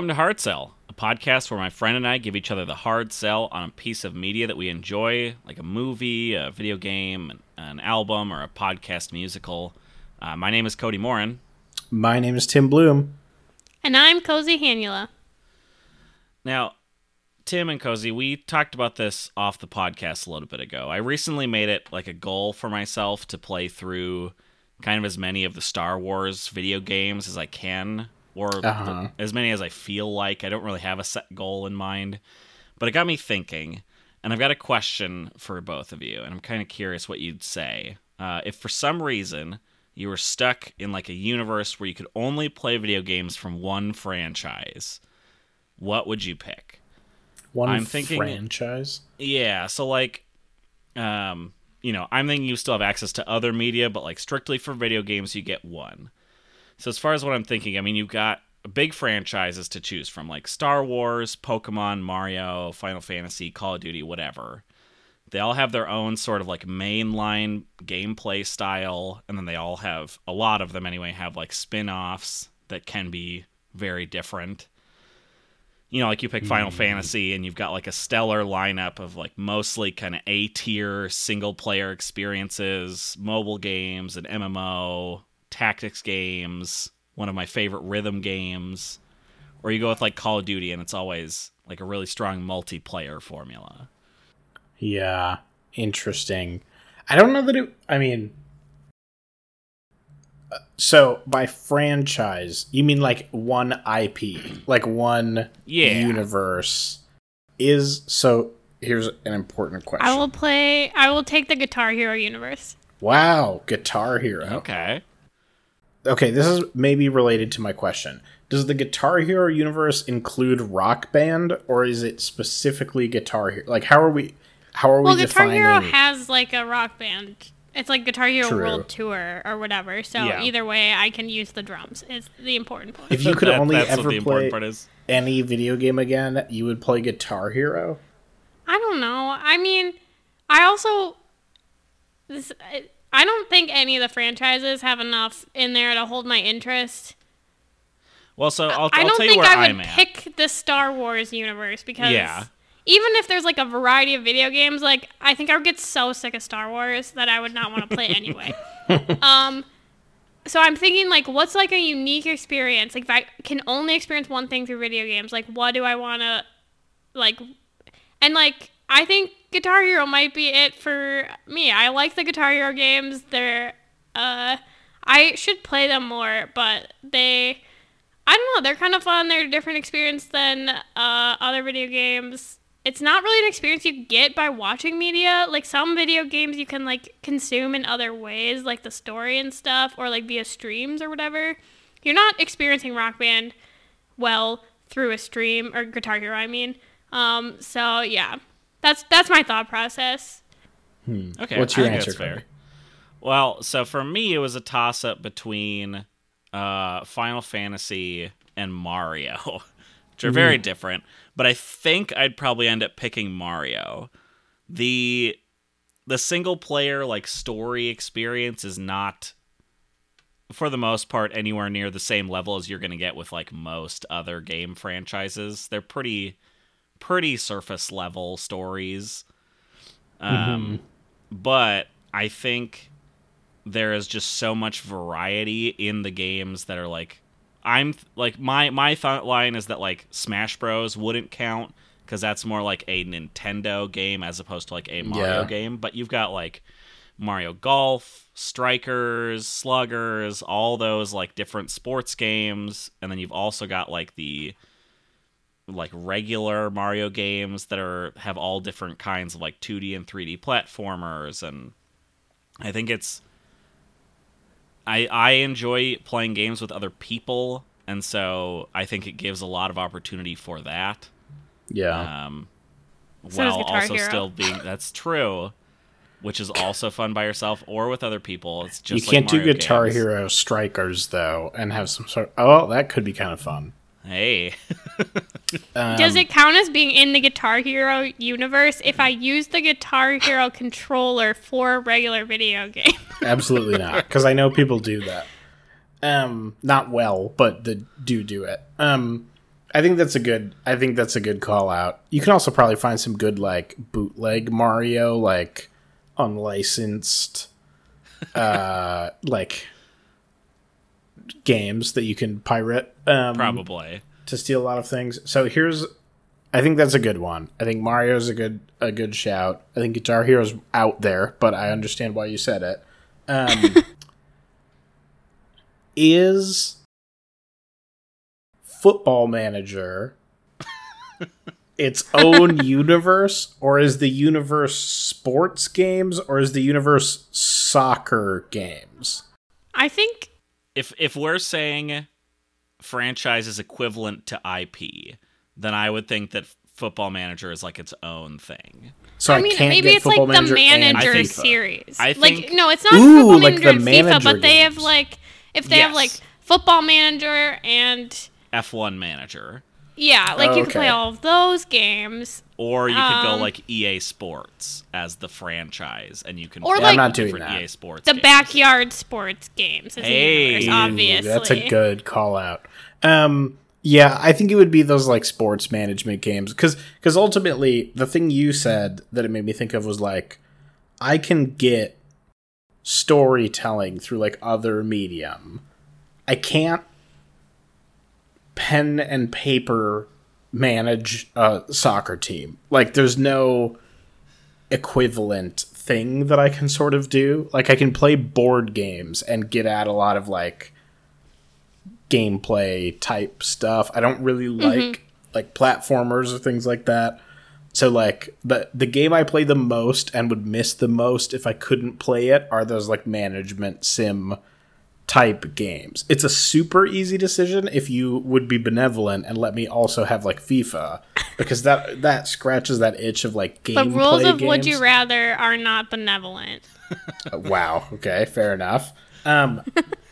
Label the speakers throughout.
Speaker 1: Welcome to Hard Sell, a podcast where my friend and I give each other the hard sell on a piece of media that we enjoy, like a movie, a video game, an album, or a podcast musical. Uh, my name is Cody Morin.
Speaker 2: My name is Tim Bloom.
Speaker 3: And I'm Cozy Hanula.
Speaker 1: Now, Tim and Cozy, we talked about this off the podcast a little bit ago. I recently made it like a goal for myself to play through kind of as many of the Star Wars video games as I can, or
Speaker 2: Uh-huh.
Speaker 1: as many as I feel like. I don't really have a set goal in mind, but it got me thinking. And I've got a question for both of you, and I'm kind of curious what you'd say. Uh, if for some reason you were stuck in like a universe where you could only play video games from one franchise, what would you pick?
Speaker 2: One
Speaker 1: I'm thinking-
Speaker 2: franchise.
Speaker 1: Yeah, so like um you know, I'm thinking you still have access to other media, but like strictly for video games you get one. So as far as what I'm thinking, I mean you've got big franchises to choose from like Star Wars, Pokemon, Mario, Final Fantasy, Call of Duty, whatever. They all have their own sort of like mainline gameplay style, and then they all have a lot of them anyway have like spin-offs that can be very different you know, like you pick Final hmm. Fantasy and you've got like a stellar lineup of like mostly kind of A tier single player experiences, mobile games, and MMO, tactics games, one of my favorite rhythm games. Or you go with like Call of Duty and it's always like a really strong multiplayer formula.
Speaker 2: Yeah, interesting. I don't know that it. I mean, uh, so by franchise, you mean like one IP, like one
Speaker 1: Yeah.
Speaker 2: universe? Is so. Here's an important question.
Speaker 3: I will play. I will take the Guitar Hero universe.
Speaker 2: Wow, Guitar Hero.
Speaker 1: Okay.
Speaker 2: Okay, this is maybe related to my question. Does the Guitar Hero universe include Rock Band, or is it specifically Guitar Hero? Like, how are we? How are
Speaker 3: Well,
Speaker 2: we Well,
Speaker 3: Guitar
Speaker 2: defining?
Speaker 3: Hero has like a rock band. It's like Guitar Hero
Speaker 2: True.
Speaker 3: World Tour or whatever. So
Speaker 1: Yeah.
Speaker 3: either way, I can use the drums. Is the important point.
Speaker 2: if you could
Speaker 1: That-
Speaker 2: only
Speaker 1: that's
Speaker 2: ever
Speaker 1: the important
Speaker 2: play
Speaker 1: part is.
Speaker 2: any video game again, you would play Guitar Hero.
Speaker 3: I don't know. I mean, I also this. I- I don't think any of the franchises have enough in there to hold my interest.
Speaker 1: Well, so I'll,
Speaker 3: I
Speaker 1: I'll
Speaker 3: don't
Speaker 1: tell you
Speaker 3: think
Speaker 1: where
Speaker 3: I
Speaker 1: I'm
Speaker 3: would
Speaker 1: at.
Speaker 3: pick the Star Wars universe because
Speaker 1: Yeah.
Speaker 3: even if there's like a variety of video games, like I think I would get so sick of Star Wars that I would not want to play it anyway. um, so I'm thinking like, what's like a unique experience? Like, if I can only experience one thing through video games, like, what do I want to like? And like, I think Guitar Hero might be it for me. I like the Guitar Hero games. They're uh, I should play them more, but they. I don't know. They're kind of fun. They're a different experience than uh, other video games. It's not really an experience you get by watching media. Like some video games you can like consume in other ways, like the story and stuff, or like via streams or whatever. You're not experiencing Rock Band well through a stream or Guitar Hero. I mean, um, so yeah, that's that's my thought process.
Speaker 1: Okay,
Speaker 2: What's your
Speaker 1: think
Speaker 2: answer,
Speaker 1: that's fair. Well, so for me, it was a toss up between uh, Final Fantasy and Mario, which are very different. But I think I'd probably end up picking Mario. the The single player like story experience is not, for the most part, anywhere near the same level as you're going to get with like most other game franchises. They're pretty, pretty surface level stories. Um, but I think there is just so much variety in the games that are like I'm like my my thought line is that like Smash Bros wouldn't count because that's more like a Nintendo game as opposed to like a Mario
Speaker 2: Yeah.
Speaker 1: game. But you've got like Mario Golf, Strikers, Sluggers, all those like different sports games, and then you've also got like the like regular Mario games that are have all different kinds of like 2D and 3D platformers and I think it's I I enjoy playing games with other people and so I think it gives a lot of opportunity for that.
Speaker 2: Yeah.
Speaker 1: Um
Speaker 3: So
Speaker 1: while also
Speaker 3: Hero.
Speaker 1: still being that's true. Which is also fun by yourself or with other people. It's just You
Speaker 2: can't do Guitar
Speaker 1: games.
Speaker 2: Hero Strikers though, and have some sort. of, Oh, that could be kind of fun.
Speaker 1: Hey.
Speaker 2: Um,
Speaker 3: Does it count as being in the Guitar Hero universe if I use the Guitar Hero controller for a regular video game?
Speaker 2: Absolutely not, because I know people do that. Um, not well, but the do do it. Um, I think that's a good. I think that's a good call out. You can also probably find some good like bootleg Mario, like unlicensed, uh, like games that you can pirate. Um,
Speaker 1: Probably.
Speaker 2: to steal a lot of things. So here's I think that's a good one. I think Mario's a good a good shout. I think Guitar Hero's out there, but I understand why you said it. Um, is Football Manager its own universe, or is the universe sports games, or is the universe soccer games?
Speaker 3: I think
Speaker 1: If if we're saying franchise is equivalent to IP, then I would think that Football Manager is like its own thing.
Speaker 2: So
Speaker 3: I mean,
Speaker 2: can't
Speaker 3: maybe
Speaker 2: get
Speaker 3: it's like
Speaker 2: Football
Speaker 3: the
Speaker 2: Manager and
Speaker 3: manager series.
Speaker 1: I
Speaker 3: like
Speaker 1: think-
Speaker 3: no, it's not
Speaker 2: Ooh,
Speaker 3: football
Speaker 2: like
Speaker 3: manager
Speaker 2: the
Speaker 3: and FIFA,
Speaker 2: manager
Speaker 3: but they have like if they have like football manager and
Speaker 1: F1 Manager.
Speaker 3: Yeah, like you can
Speaker 2: Okay.
Speaker 3: play all of those games.
Speaker 1: Or you could go
Speaker 3: Um,
Speaker 1: like EA Sports as the franchise, and you can
Speaker 3: Or
Speaker 1: play
Speaker 3: like-
Speaker 2: I'm not doing that.
Speaker 1: EA Sports.
Speaker 3: The
Speaker 1: games.
Speaker 3: backyard sports games is
Speaker 1: Hey.
Speaker 3: universe, obviously.
Speaker 2: That's a good call out. Um, yeah, I think it would be those like sports management games because because ultimately the thing you said that it made me think of was like I can get storytelling through like other medium. I can't pen and paper manage a soccer team. Like there's no equivalent thing that I can sort of do. Like I can play board games and get at a lot of like gameplay type stuff. I don't really mm-hmm. like like platformers or things like that. So like the the game I play the most and would miss the most if I couldn't play it are those like management sim type games. It's a super easy decision if you would be benevolent and let me also have like FIFA because that that scratches that itch of like
Speaker 3: The rules of
Speaker 2: games.
Speaker 3: Would You Rather are not benevolent.
Speaker 2: Wow. Okay. Fair enough. Um,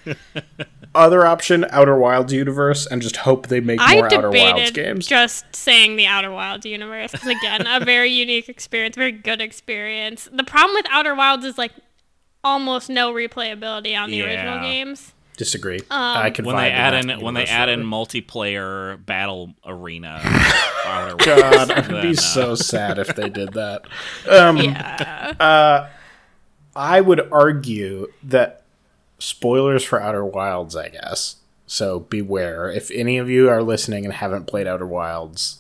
Speaker 2: other option: Outer Wilds universe, and just hope they make
Speaker 3: I
Speaker 2: more Outer Wilds games.
Speaker 3: just saying the Outer Wilds universe because again, a very unique experience, very good experience. The problem with Outer Wilds is like almost no replayability on the original games.
Speaker 2: Disagree.
Speaker 3: Um,
Speaker 2: I can
Speaker 1: when they add in when they add in multiplayer battle arena.
Speaker 2: God, I'd be
Speaker 1: uh,
Speaker 2: so sad if they did that. Um,
Speaker 3: Yeah.
Speaker 2: I would argue that spoilers for Outer Wilds, I guess. So beware. If any of you are listening and haven't played Outer Wilds,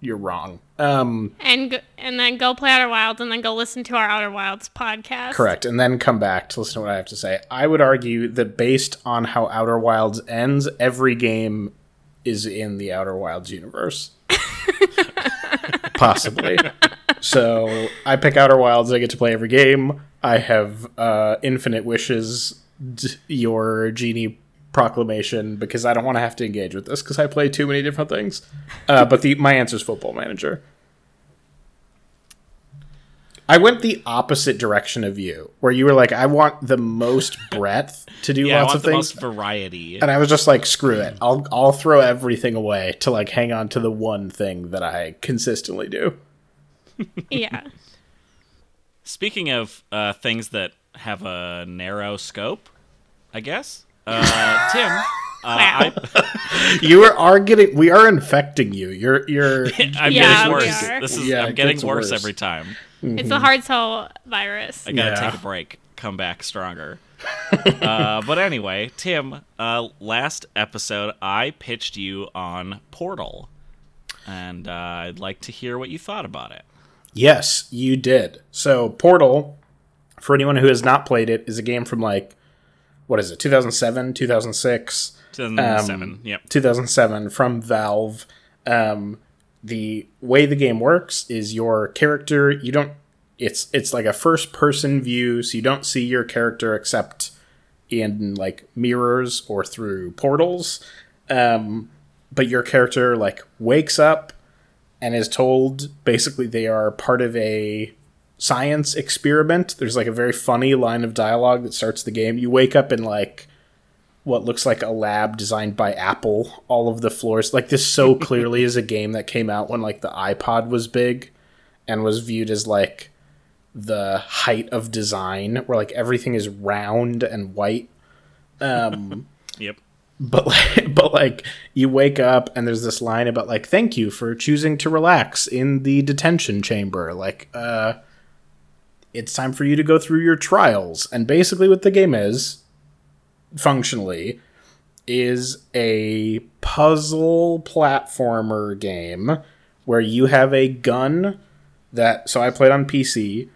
Speaker 2: you're wrong. Um,
Speaker 3: and go, and then go play Outer Wilds and then go listen to our Outer Wilds podcast.
Speaker 2: Correct. And then come back to listen to what I have to say. I would argue that based on how Outer Wilds ends, every game is in the Outer Wilds universe. Possibly. So I pick Outer Wilds, I get to play every game. I have uh, infinite wishes, d- your genie proclamation, because I don't want to have to engage with this because I play too many different things. Uh, but the my answer is Football Manager. I went the opposite direction of you, where you were like, I want the most breadth to do
Speaker 1: Yeah, I
Speaker 2: lots
Speaker 1: want
Speaker 2: of
Speaker 1: the
Speaker 2: things.
Speaker 1: most variety.
Speaker 2: And I was just like, screw it. I'll I'll throw everything away to like hang on to the one thing that I consistently do.
Speaker 3: Yeah.
Speaker 1: Speaking of uh, things that have a narrow scope, I guess. Uh, Tim, uh,
Speaker 3: Wow.
Speaker 1: I,
Speaker 2: You are, are getting we are infecting you. You're you're
Speaker 1: I'm
Speaker 3: Yeah,
Speaker 1: getting worse. This is
Speaker 2: Yeah,
Speaker 1: I'm getting worse,
Speaker 2: worse.
Speaker 1: every time.
Speaker 3: It's the hard toe virus.
Speaker 1: I gotta
Speaker 2: Yeah.
Speaker 1: take a break, come back stronger. uh, but anyway, Tim, uh, last episode I pitched you on Portal, and uh, I'd like to hear what you thought about it.
Speaker 2: Yes, you did. So Portal, for anyone who has not played it, is a game from like what is it, 2007, 2006?
Speaker 1: 2007.
Speaker 2: Um,
Speaker 1: yep.
Speaker 2: 2007 from Valve. Um, the way the game works is your character you don't it's it's like a first person view so you don't see your character except in like mirrors or through portals um, but your character like wakes up and is told basically they are part of a science experiment there's like a very funny line of dialogue that starts the game you wake up in like what looks like a lab designed by Apple. All of the floors, like this, so clearly is a game that came out when like the iPod was big, and was viewed as like the height of design, where like everything is round and white. Um,
Speaker 1: Yep.
Speaker 2: but like, but like you wake up and there's this line about like thank you for choosing to relax in the detention chamber like uh it's time for you to go through your trials and basically what the game is functionally is a puzzle platformer game where you have a gun that so I played on PC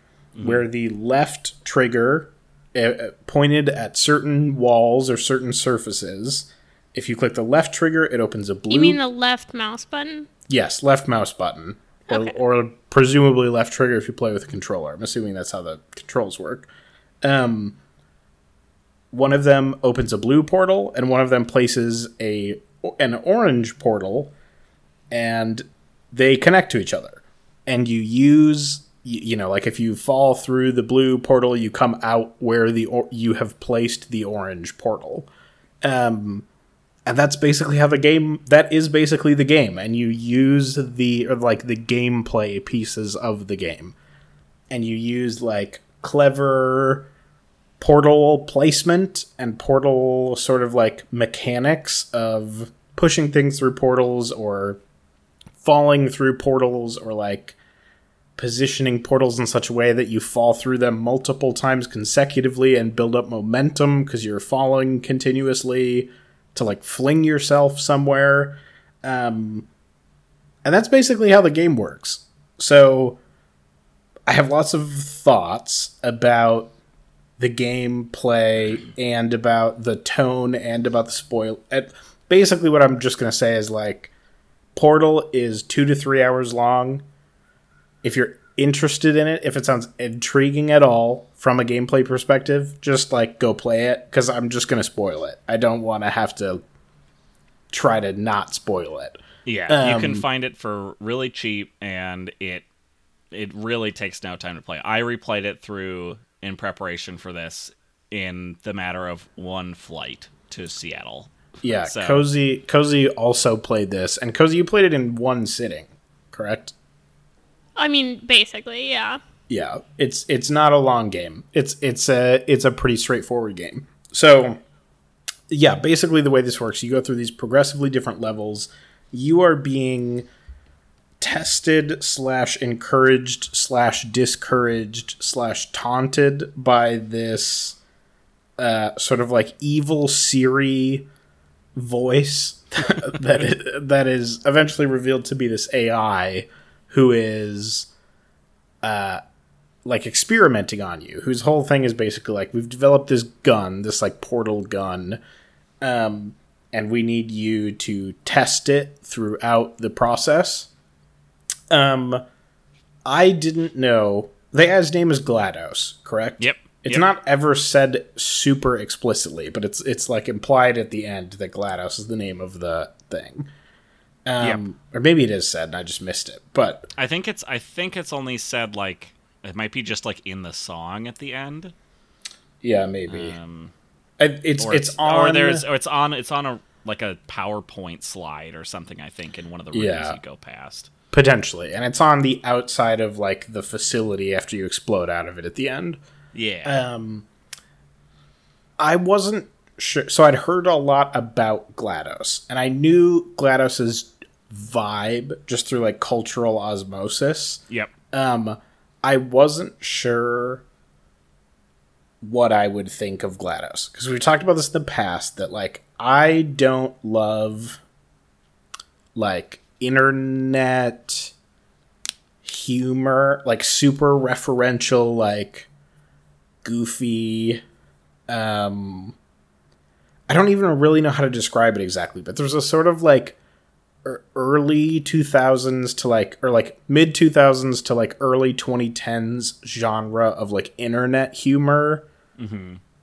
Speaker 2: where the left trigger uh, pointed at certain walls or certain surfaces. If you click the left trigger, it opens a blue.
Speaker 3: You mean the left mouse button?
Speaker 2: yes, left mouse button, or,
Speaker 3: Okay.
Speaker 2: or presumably left trigger if you play with a controller. I'm assuming that's how the controls work. Um, one of them opens a blue portal, and one of them places a an orange portal, and they connect to each other. And you use you, know like if you fall through the blue portal, you come out where the or- you have placed the orange portal. Um, and that's basically how the game that is basically the game. And you use the or like the gameplay pieces of the game. And you use like clever portal placement and portal sort of like mechanics of pushing things through portals or falling through portals or like positioning portals in such a way that you fall through them multiple times consecutively and build up momentum because you're falling continuously to like fling yourself somewhere. Um, and that's basically how the game works. So I have lots of thoughts about the gameplay and about the tone and about the spoil. Basically, what I'm just going to say is like Portal is two to three hours long. If you're interested in it, if it sounds intriguing at all from a gameplay perspective, just like go play it because I'm just going to spoil it. I don't want to have to try to not spoil it.
Speaker 1: Yeah, you can
Speaker 2: Um,
Speaker 1: find it for really cheap, and it it really takes no time to play. I replayed it through in preparation for this in the matter of one flight to Seattle.
Speaker 2: Yeah,
Speaker 1: So-
Speaker 2: Cozy Cozy also played this, and Cozy, you played it in one sitting, correct?
Speaker 3: I mean, basically, yeah.
Speaker 2: Yeah, it's it's not a long game. It's it's a it's a pretty straightforward game. So, yeah, basically the way this works, you go through these progressively different levels. You are being tested slash encouraged slash discouraged slash taunted by this uh, sort of like evil Siri voice that is, that is eventually revealed to be this AI who is uh, like experimenting on you, whose whole thing is basically like we've developed this gun, this like portal gun, um, and we need you to test it throughout the process. Um, I didn't know the guy's name is GLaDOS, correct?
Speaker 1: Yep.
Speaker 2: It's
Speaker 1: Yep.
Speaker 2: not ever said super explicitly, but it's it's like implied at the end that GLaDOS is the name of the thing. Um, or maybe it is said and I just missed it. But
Speaker 1: I think it's I think it's only said like it might be just like in the song at the end.
Speaker 2: yeah, maybe
Speaker 1: Um,
Speaker 2: I- it's
Speaker 1: or
Speaker 2: it's, on.
Speaker 1: or there's or it's on it's on a like a PowerPoint slide or something. I think in one of the rooms
Speaker 2: Yeah.
Speaker 1: you go past.
Speaker 2: potentially, and it's on the outside of like the facility after you explode out of it at the end.
Speaker 1: Yeah.
Speaker 2: Um, I wasn't sure, so I'd heard a lot about Glados, and I knew Glados's vibe just through like cultural osmosis.
Speaker 1: yep.
Speaker 2: Um, I wasn't sure what I would think of GLaDOS because we talked about this in the past that like I don't love like internet humor, like super referential, like goofy. Um, I don't even really know how to describe it exactly, but there's a sort of like early 2000s to like or like mid 2000s to like early 2010s genre of like internet humor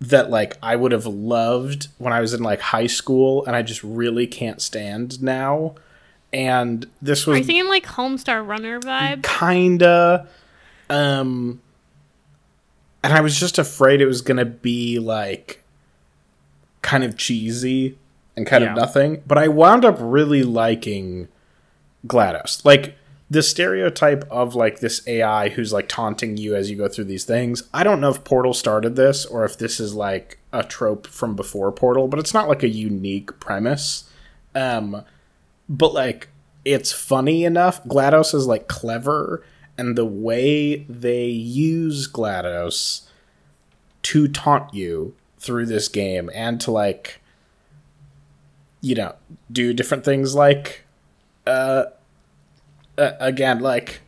Speaker 2: that like I would have loved when I was in like high school and I just really can't stand now. And this
Speaker 3: Are
Speaker 2: was
Speaker 3: you thinking like Homestar Runner vibe?
Speaker 2: kinda um and I was just afraid it was gonna be like kind of cheesy and kind
Speaker 1: Yeah.
Speaker 2: of nothing. But I wound up really liking GLaDOS. Like the stereotype of like this AI who's like taunting you as you go through these things. I don't know if Portal started this or if this is like a trope from before Portal, but it's not like a unique premise. Um, but like it's funny enough. GLaDOS is like clever, and the way they use GLaDOS to taunt you through this game and to like you know do different things like uh, uh again like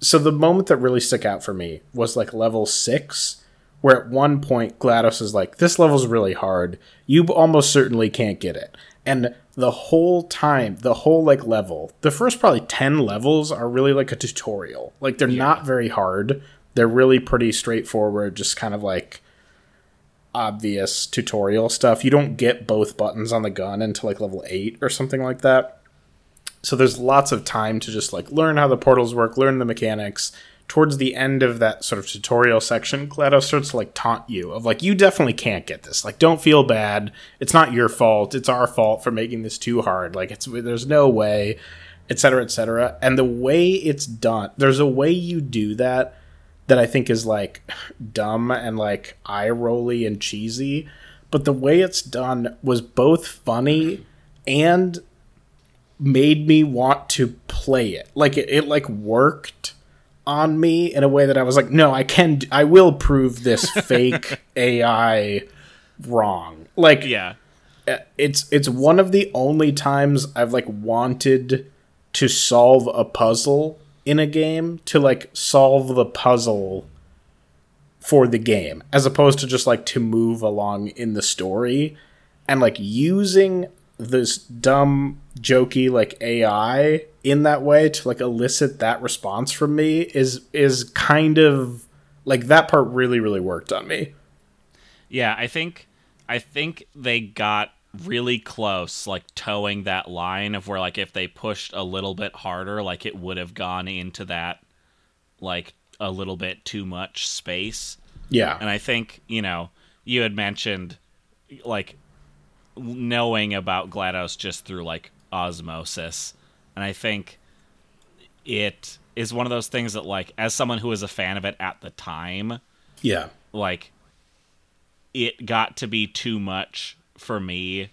Speaker 2: so the moment that really stuck out for me was like level 6 where at one point GLaDOS is like this level's really hard. You almost certainly can't get it. And the whole time the whole like level the first probably 10 levels are really like a tutorial. Like they're not very hard. They're really pretty straightforward just kind of like obvious tutorial stuff. You don't get both buttons on the gun until like level 8 or something like that. So there's lots of time to just like learn how the portals work, learn the mechanics. Towards the end of that sort of tutorial section, GLaDOS starts to like taunt you of like you definitely can't get this. Like don't feel bad. It's not your fault. It's our fault for making this too hard. Like it's there's no way, etc., etc. And the way it's done, there's a way you do that that I think is like dumb and like eye rolly and cheesy, but the way it's done was both funny and made me want to play it. Like it, it like worked on me in a way that I was like, no, I can, I will prove this fake AI wrong. Like,
Speaker 1: Yeah.
Speaker 2: it's it's one of the only times I've like wanted to solve a puzzle in a game to like solve the puzzle for the game as opposed to just like to move along in the story and like using this dumb jokey like AI in that way to like elicit that response from me is is kind of like that part really really worked on me.
Speaker 1: Yeah, I think I think they got really close, like towing that line of where like if they pushed a little bit harder, like it would have gone into that like a little bit too much space.
Speaker 2: Yeah.
Speaker 1: And I think, you know, you had mentioned like knowing about GLaDOS just through like osmosis. And I think it is one of those things that like as someone who was a fan of it at the time,
Speaker 2: yeah.
Speaker 1: like it got to be too much for me.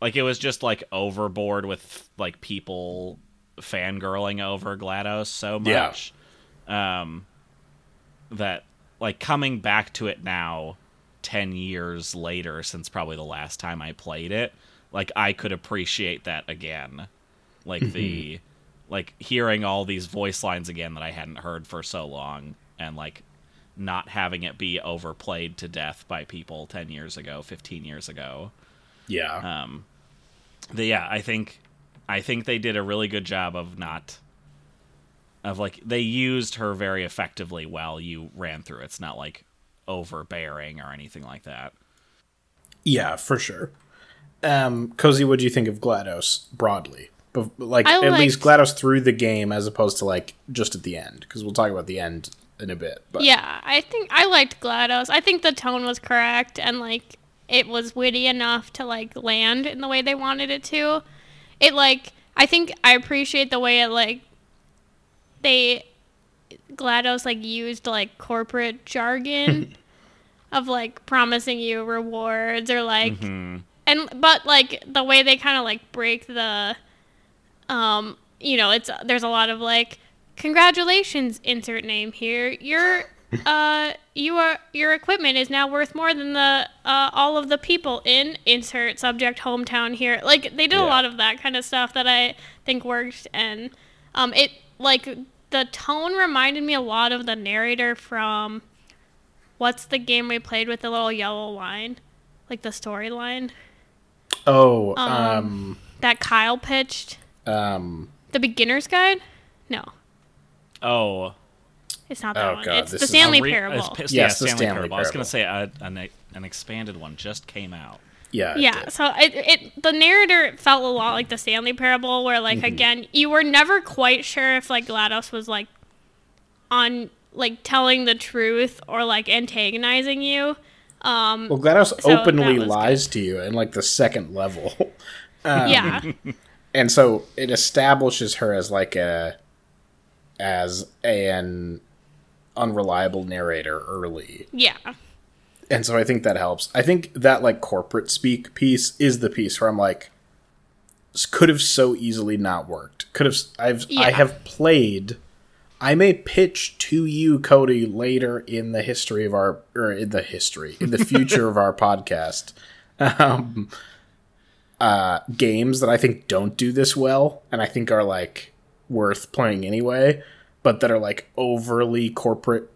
Speaker 1: Like it was just like overboard with like people fangirling over GLaDOS so
Speaker 2: Yeah.
Speaker 1: much. Um that like coming back to it now 10 years later since probably the last time I played it, like I could appreciate that again. Like the like hearing all these voice lines again that I hadn't heard for so long and like not having it be overplayed to death by people 10 years ago, 15 years ago.
Speaker 2: Yeah.
Speaker 1: Um the, yeah, I think I think they did a really good job of not of like they used her very effectively while you ran through. It's not like overbearing or anything like that.
Speaker 2: Yeah, for sure. Um, Cozy, what do you think of GLaDOS broadly? Bef- Like,
Speaker 3: I
Speaker 2: at least
Speaker 3: liked-
Speaker 2: GLaDOS through the game as opposed to, like, just at the end. Because we'll talk about the end in a bit. But
Speaker 3: Yeah, I think I liked GLaDOS. I think the tone was correct and like it was witty enough to like land in the way they wanted it to. It like I think I appreciate the way it like they GLaDOS like used like corporate jargon of like promising you rewards or like
Speaker 1: Hmm.
Speaker 3: and but like the way they kind of like break the um you know it's there's a lot of like congratulations insert name here your uh you are your equipment is now worth more than the uh all of the people in insert subject hometown here like they did
Speaker 2: Yeah.
Speaker 3: a lot of that kind of stuff that i think worked and um it like the tone reminded me a lot of the narrator from what's the game we played with the little yellow line like the storyline
Speaker 2: oh, um,
Speaker 3: that Kyle pitched.
Speaker 2: um,
Speaker 3: The beginner's guide? No,
Speaker 1: Oh,
Speaker 3: it's not that
Speaker 2: Oh,
Speaker 3: one.
Speaker 2: God,
Speaker 3: it's the Stanley
Speaker 1: re-
Speaker 3: Parable.
Speaker 1: it's-
Speaker 2: Yes,
Speaker 1: yeah,
Speaker 2: the
Speaker 1: Stanley,
Speaker 2: Stanley
Speaker 1: Parable. I was going to say a, an, an expanded one just came out.
Speaker 2: yeah. it
Speaker 3: yeah,
Speaker 2: did.
Speaker 3: so it, it the narrator felt a lot like the Stanley Parable, where like
Speaker 2: Mm-hmm.
Speaker 3: again, you were never quite sure if like Glados was like on like telling the truth or like antagonizing you. Um,
Speaker 2: Well, GLaDOS
Speaker 3: So
Speaker 2: openly
Speaker 3: was
Speaker 2: lies to you in, like, the second level.
Speaker 3: yeah,
Speaker 2: and so it establishes her as, like, a. as an unreliable narrator early.
Speaker 3: yeah,
Speaker 2: and so I think that helps. I think that like corporate speak piece is the piece where I'm like, could have so easily not worked. Could have I've I have played. I may pitch to you, Cody, later in the history of our or in the history in the future of our podcast. Um, uh, games that I think don't do this well, and I think are like worth playing anyway, but that are like overly corporate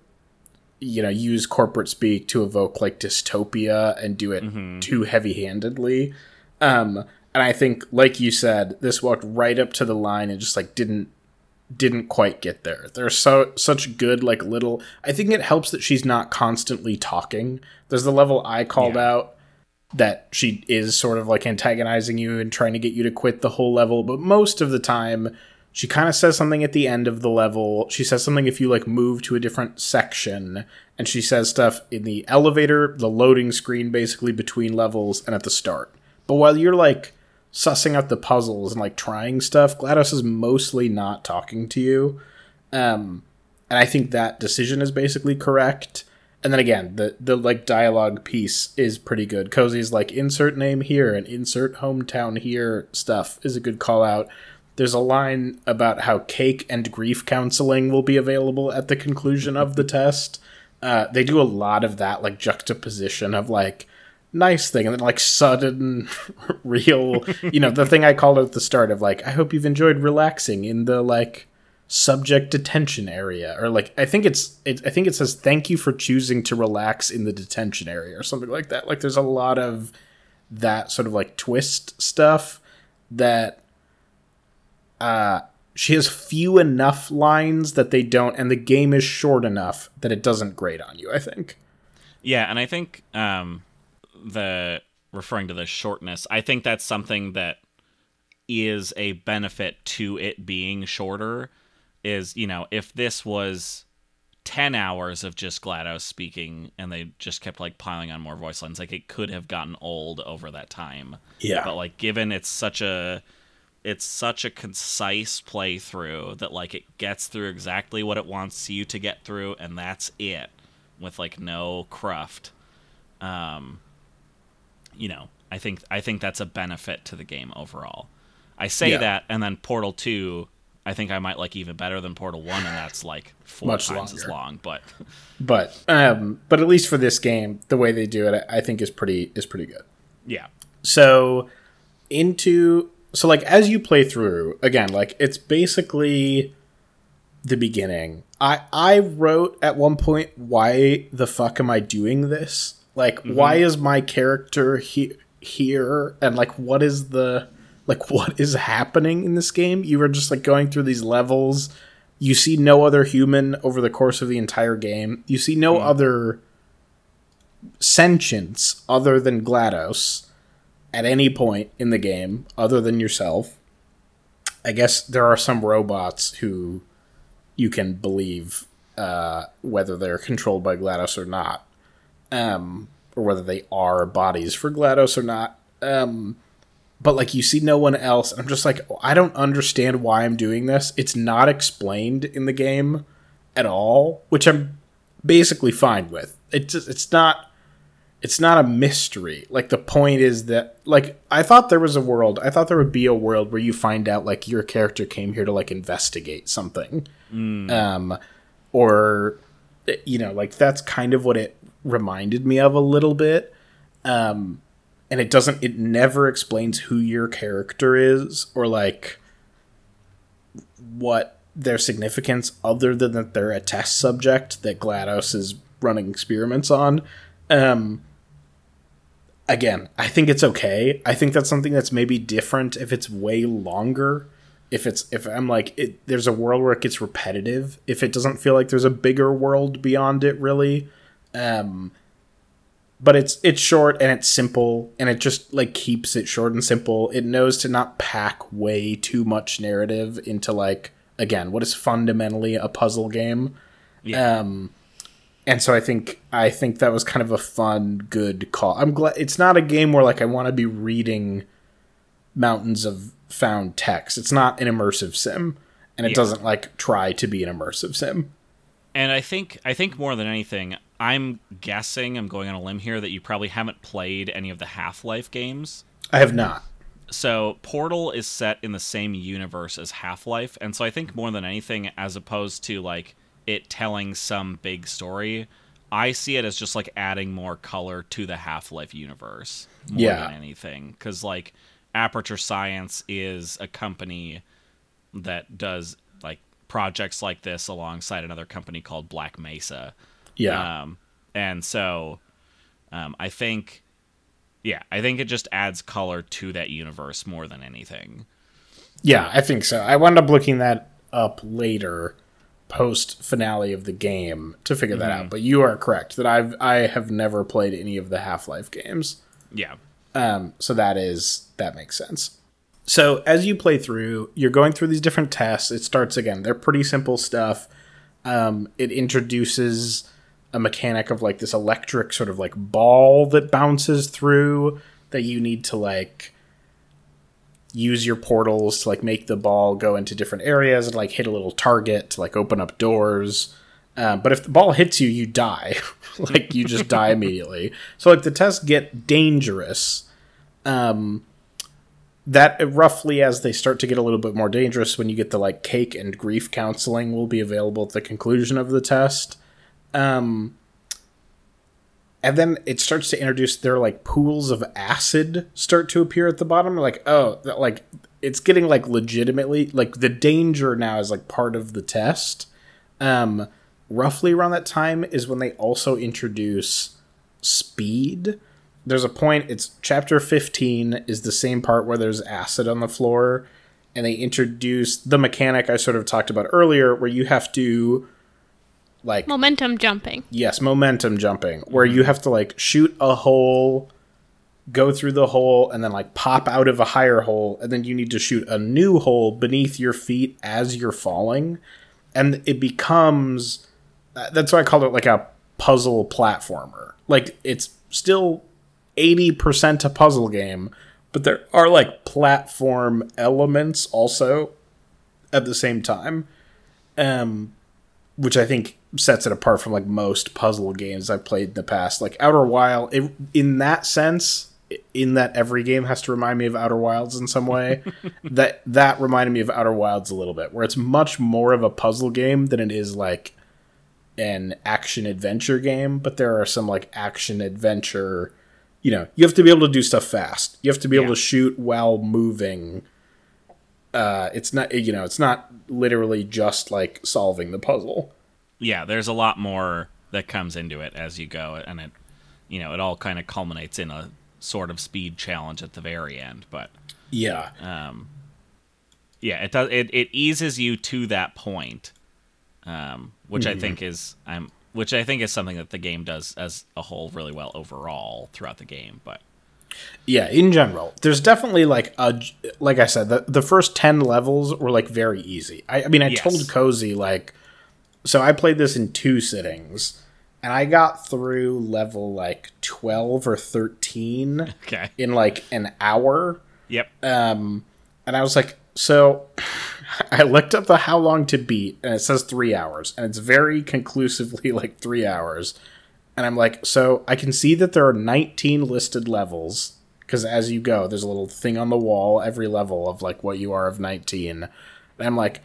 Speaker 2: you know use corporate speak to evoke like dystopia and do it too heavy-handedly. Um and i think like you said this walked right up to the line and just like didn't didn't quite get there. There's so such good like little i think it helps that she's not constantly talking. There's the level i called
Speaker 1: Yeah.
Speaker 2: out that she is sort of like antagonizing you and trying to get you to quit the whole level but most of the time she kind of says something at the end of the level. She says something if you like move to a different section and she says stuff in the elevator the loading screen basically between levels and at the start. But while you're like sussing out the puzzles and like trying stuff glados is mostly not talking to you. Um and i think that decision is basically correct. And then again the the like dialogue piece is pretty good. Cozy's like insert name here and insert hometown here stuff is a good call out there's a line about how cake and grief counseling will be available at the conclusion of the test. Uh, they do a lot of that like juxtaposition of like nice thing and then like sudden real you know the thing i called at the start of like i hope you've enjoyed relaxing in the like subject detention area or like i think it's it, i think it says thank you for choosing to relax in the detention area or something like that. Like there's a lot of that sort of like twist stuff that uh she has few enough lines that they don't and the game is short enough that it doesn't grate on you i think
Speaker 1: Yeah, and I think um, the referring to the shortness, I think that's something that is a benefit to it being shorter. Is you know if this was ten hours of just GLaDOS speaking and they just kept like piling on more voice lines, like it could have gotten old over that time.
Speaker 2: yeah
Speaker 1: But like given it's such a it's such a concise playthrough that like it gets through exactly what it wants you to get through and that's it with like no cruft um you know i think i think that's a benefit to the game overall i say
Speaker 2: Yeah.
Speaker 1: that and then portal 2 i think i might like even better than portal 1 and that's like four
Speaker 2: Much
Speaker 1: times as
Speaker 2: longer.
Speaker 1: long but
Speaker 2: but um but at least for this game the way they do it i think is pretty is pretty good
Speaker 1: yeah
Speaker 2: so into so like as you play through again like it's basically the beginning. I i wrote at one point why the fuck am i doing this? Like mm-hmm. why is my character he- here? And like what is the like what is happening in this game? You are just like going through these levels. You see no other human over the course of the entire game. You see no mm-hmm. other sentience other than glados at any point in the game other than yourself. I guess there are some robots who you can believe uh, whether they're controlled by GLaDOS or not, um, or whether they are bodies for GLaDOS or not. Um, but like you see no one else, I'm just like, I don't understand why I'm doing this. It's not explained in the game at all, which I'm basically fine with. It just, it's not it's not a mystery. Like the point is that like I thought there was a world. I thought there would be a world where you find out like your character came here to like investigate something. Um or you know, like that's kind of what it reminded me of a little bit. Um and it doesn't it never explains who your character is or like what their significance other than that they're a test subject that GLaDOS is running experiments on. Um again, I think it's okay. I think that's something that's maybe different if it's way longer. If it's if I'm like it, there's a world where it gets repetitive. If it doesn't feel like there's a bigger world beyond it, really. Um, but it's it's short and it's simple and it just like keeps it short and simple. It knows to not pack way too much narrative into like again what is fundamentally a puzzle game.
Speaker 1: Yeah.
Speaker 2: Um, and so I think I think that was kind of a fun, good call. I'm glad it's not a game where like I want to be reading mountains of found text. It's not an immersive sim, and it
Speaker 1: Yeah.
Speaker 2: doesn't like try to be an immersive sim.
Speaker 1: and I think I think more than anything, I'm guessing, I'm going on a limb here, that you probably haven't played any of the Half Life games.
Speaker 2: I have not.
Speaker 1: So Portal is set in the same universe as Half Life, and so I think more than anything, as opposed to like it telling some big story, I see it as just like adding more color to the Half Life universe more
Speaker 2: Yeah.
Speaker 1: than anything. Because like Aperture Science is a company that does like projects like this alongside another company called Black Mesa.
Speaker 2: Yeah.
Speaker 1: Um, and so um, I think, yeah, I think it just adds color to that universe more than anything.
Speaker 2: Yeah, I think so. I wound up looking that up later, post finale of the game, to figure that out. But you are correct that I've I have never played any of the Half Life games.
Speaker 1: Yeah.
Speaker 2: Um, so that is that makes sense. So as you play through, you're going through these different tests. It starts again. They're pretty simple stuff. Um, it introduces a mechanic of like this electric sort of like ball that bounces through that you need to like use your portals to like make the ball go into different areas and like hit a little target to like open up doors. Um, but if the ball hits you, you die. like you just die immediately. So like the tests get dangerous. Um, that roughly as they start to get a little bit more dangerous when you get the like cake and grief counseling will be available at the conclusion of the test. Um, and then it starts to introduce their like pools of acid start to appear at the bottom. Like, oh, like it's getting like legitimately like the danger now is like part of the test. Um, roughly around that time is when they also introduce speed. There's a point. It's chapter 15 is the same part where there's acid on the floor, and they introduce the mechanic I sort of talked about earlier, where you have to like
Speaker 3: Momentum jumping.
Speaker 2: Yes, momentum jumping, where you have to like shoot a hole, go through the hole, and then like pop out of a higher hole, and then you need to shoot a new hole beneath your feet as you're falling, and it becomes. uh, That's why I called it like a puzzle platformer. Like it's still eighty percent a puzzle game, but there are like platform elements also at the same time. Um, which I think sets it apart from like most puzzle games I've played in the past. Like Outer Wild, it, in that sense, in that every game has to remind me of Outer Wilds in some way. that that reminded me of Outer Wilds a little bit, where it's much more of a puzzle game than it is like an action adventure game. But there are some like action adventure. You know, you have to be able to do stuff fast. You have to be able to shoot while moving uh, it's not you know it's not literally just like solving the puzzle
Speaker 1: Yeah, there's a lot more that comes into it as you go, and it, you know, it all kind of culminates in a sort of speed challenge at the very end. But
Speaker 2: yeah
Speaker 1: um, yeah, it does. It, it eases you to that point, um, which I think is I'm which I think is something that the game does as a whole really well overall throughout the game. But
Speaker 2: yeah in general there's definitely like a like i said the, the first 10 levels were like very easy i, I mean i
Speaker 1: Yes.
Speaker 2: told cozy like so i played this in two sittings and i got through level like 12 or 13
Speaker 1: okay,
Speaker 2: in like an hour
Speaker 1: yep,
Speaker 2: um, and I was like, so I looked up the how long to beat, and it says three hours, and it's very conclusively like three hours. And I'm like, so I can see that there are 19 listed levels because as you go, there's a little thing on the wall every level of like what you are of 19. And I'm like,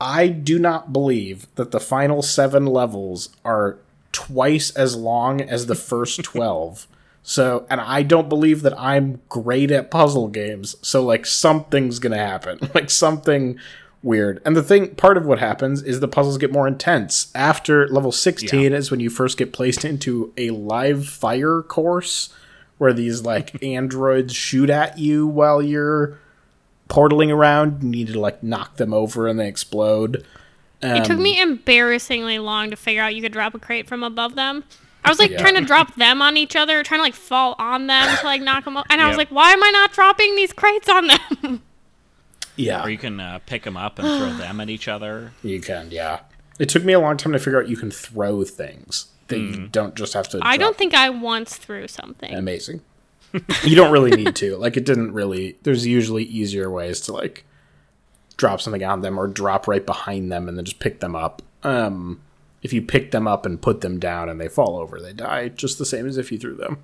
Speaker 2: I do not believe that the final seven levels are twice as long as the first 12. So, and I don't believe that I'm great at puzzle games. So, like, something's going to happen. Like, something weird. And the thing, part of what happens is the puzzles get more intense. After level 16 is when you first get placed into a live fire course where these, like, androids shoot at you while you're portaling around. You need to, like, knock them over and they explode.
Speaker 3: It took
Speaker 2: Um,
Speaker 3: me embarrassingly long to figure out you could drop a crate from above them. I was like
Speaker 2: Yeah.
Speaker 3: trying to drop them on each other, trying to like fall on them to like knock them off. And I was like, why am I not dropping these crates on them?
Speaker 2: Yeah.
Speaker 1: or you can uh, pick them up and throw them at each other.
Speaker 2: You can, yeah. It took me a long time to figure out you can throw things that you don't just have to.
Speaker 3: I
Speaker 2: drop.
Speaker 3: don't think I once threw something.
Speaker 2: amazing. you don't really need to. Like, it didn't really. There's usually easier ways to like drop something on them or drop right behind them and then just pick them up. Um, if you pick them up and put them down and they fall over, they die just the same as if you threw them.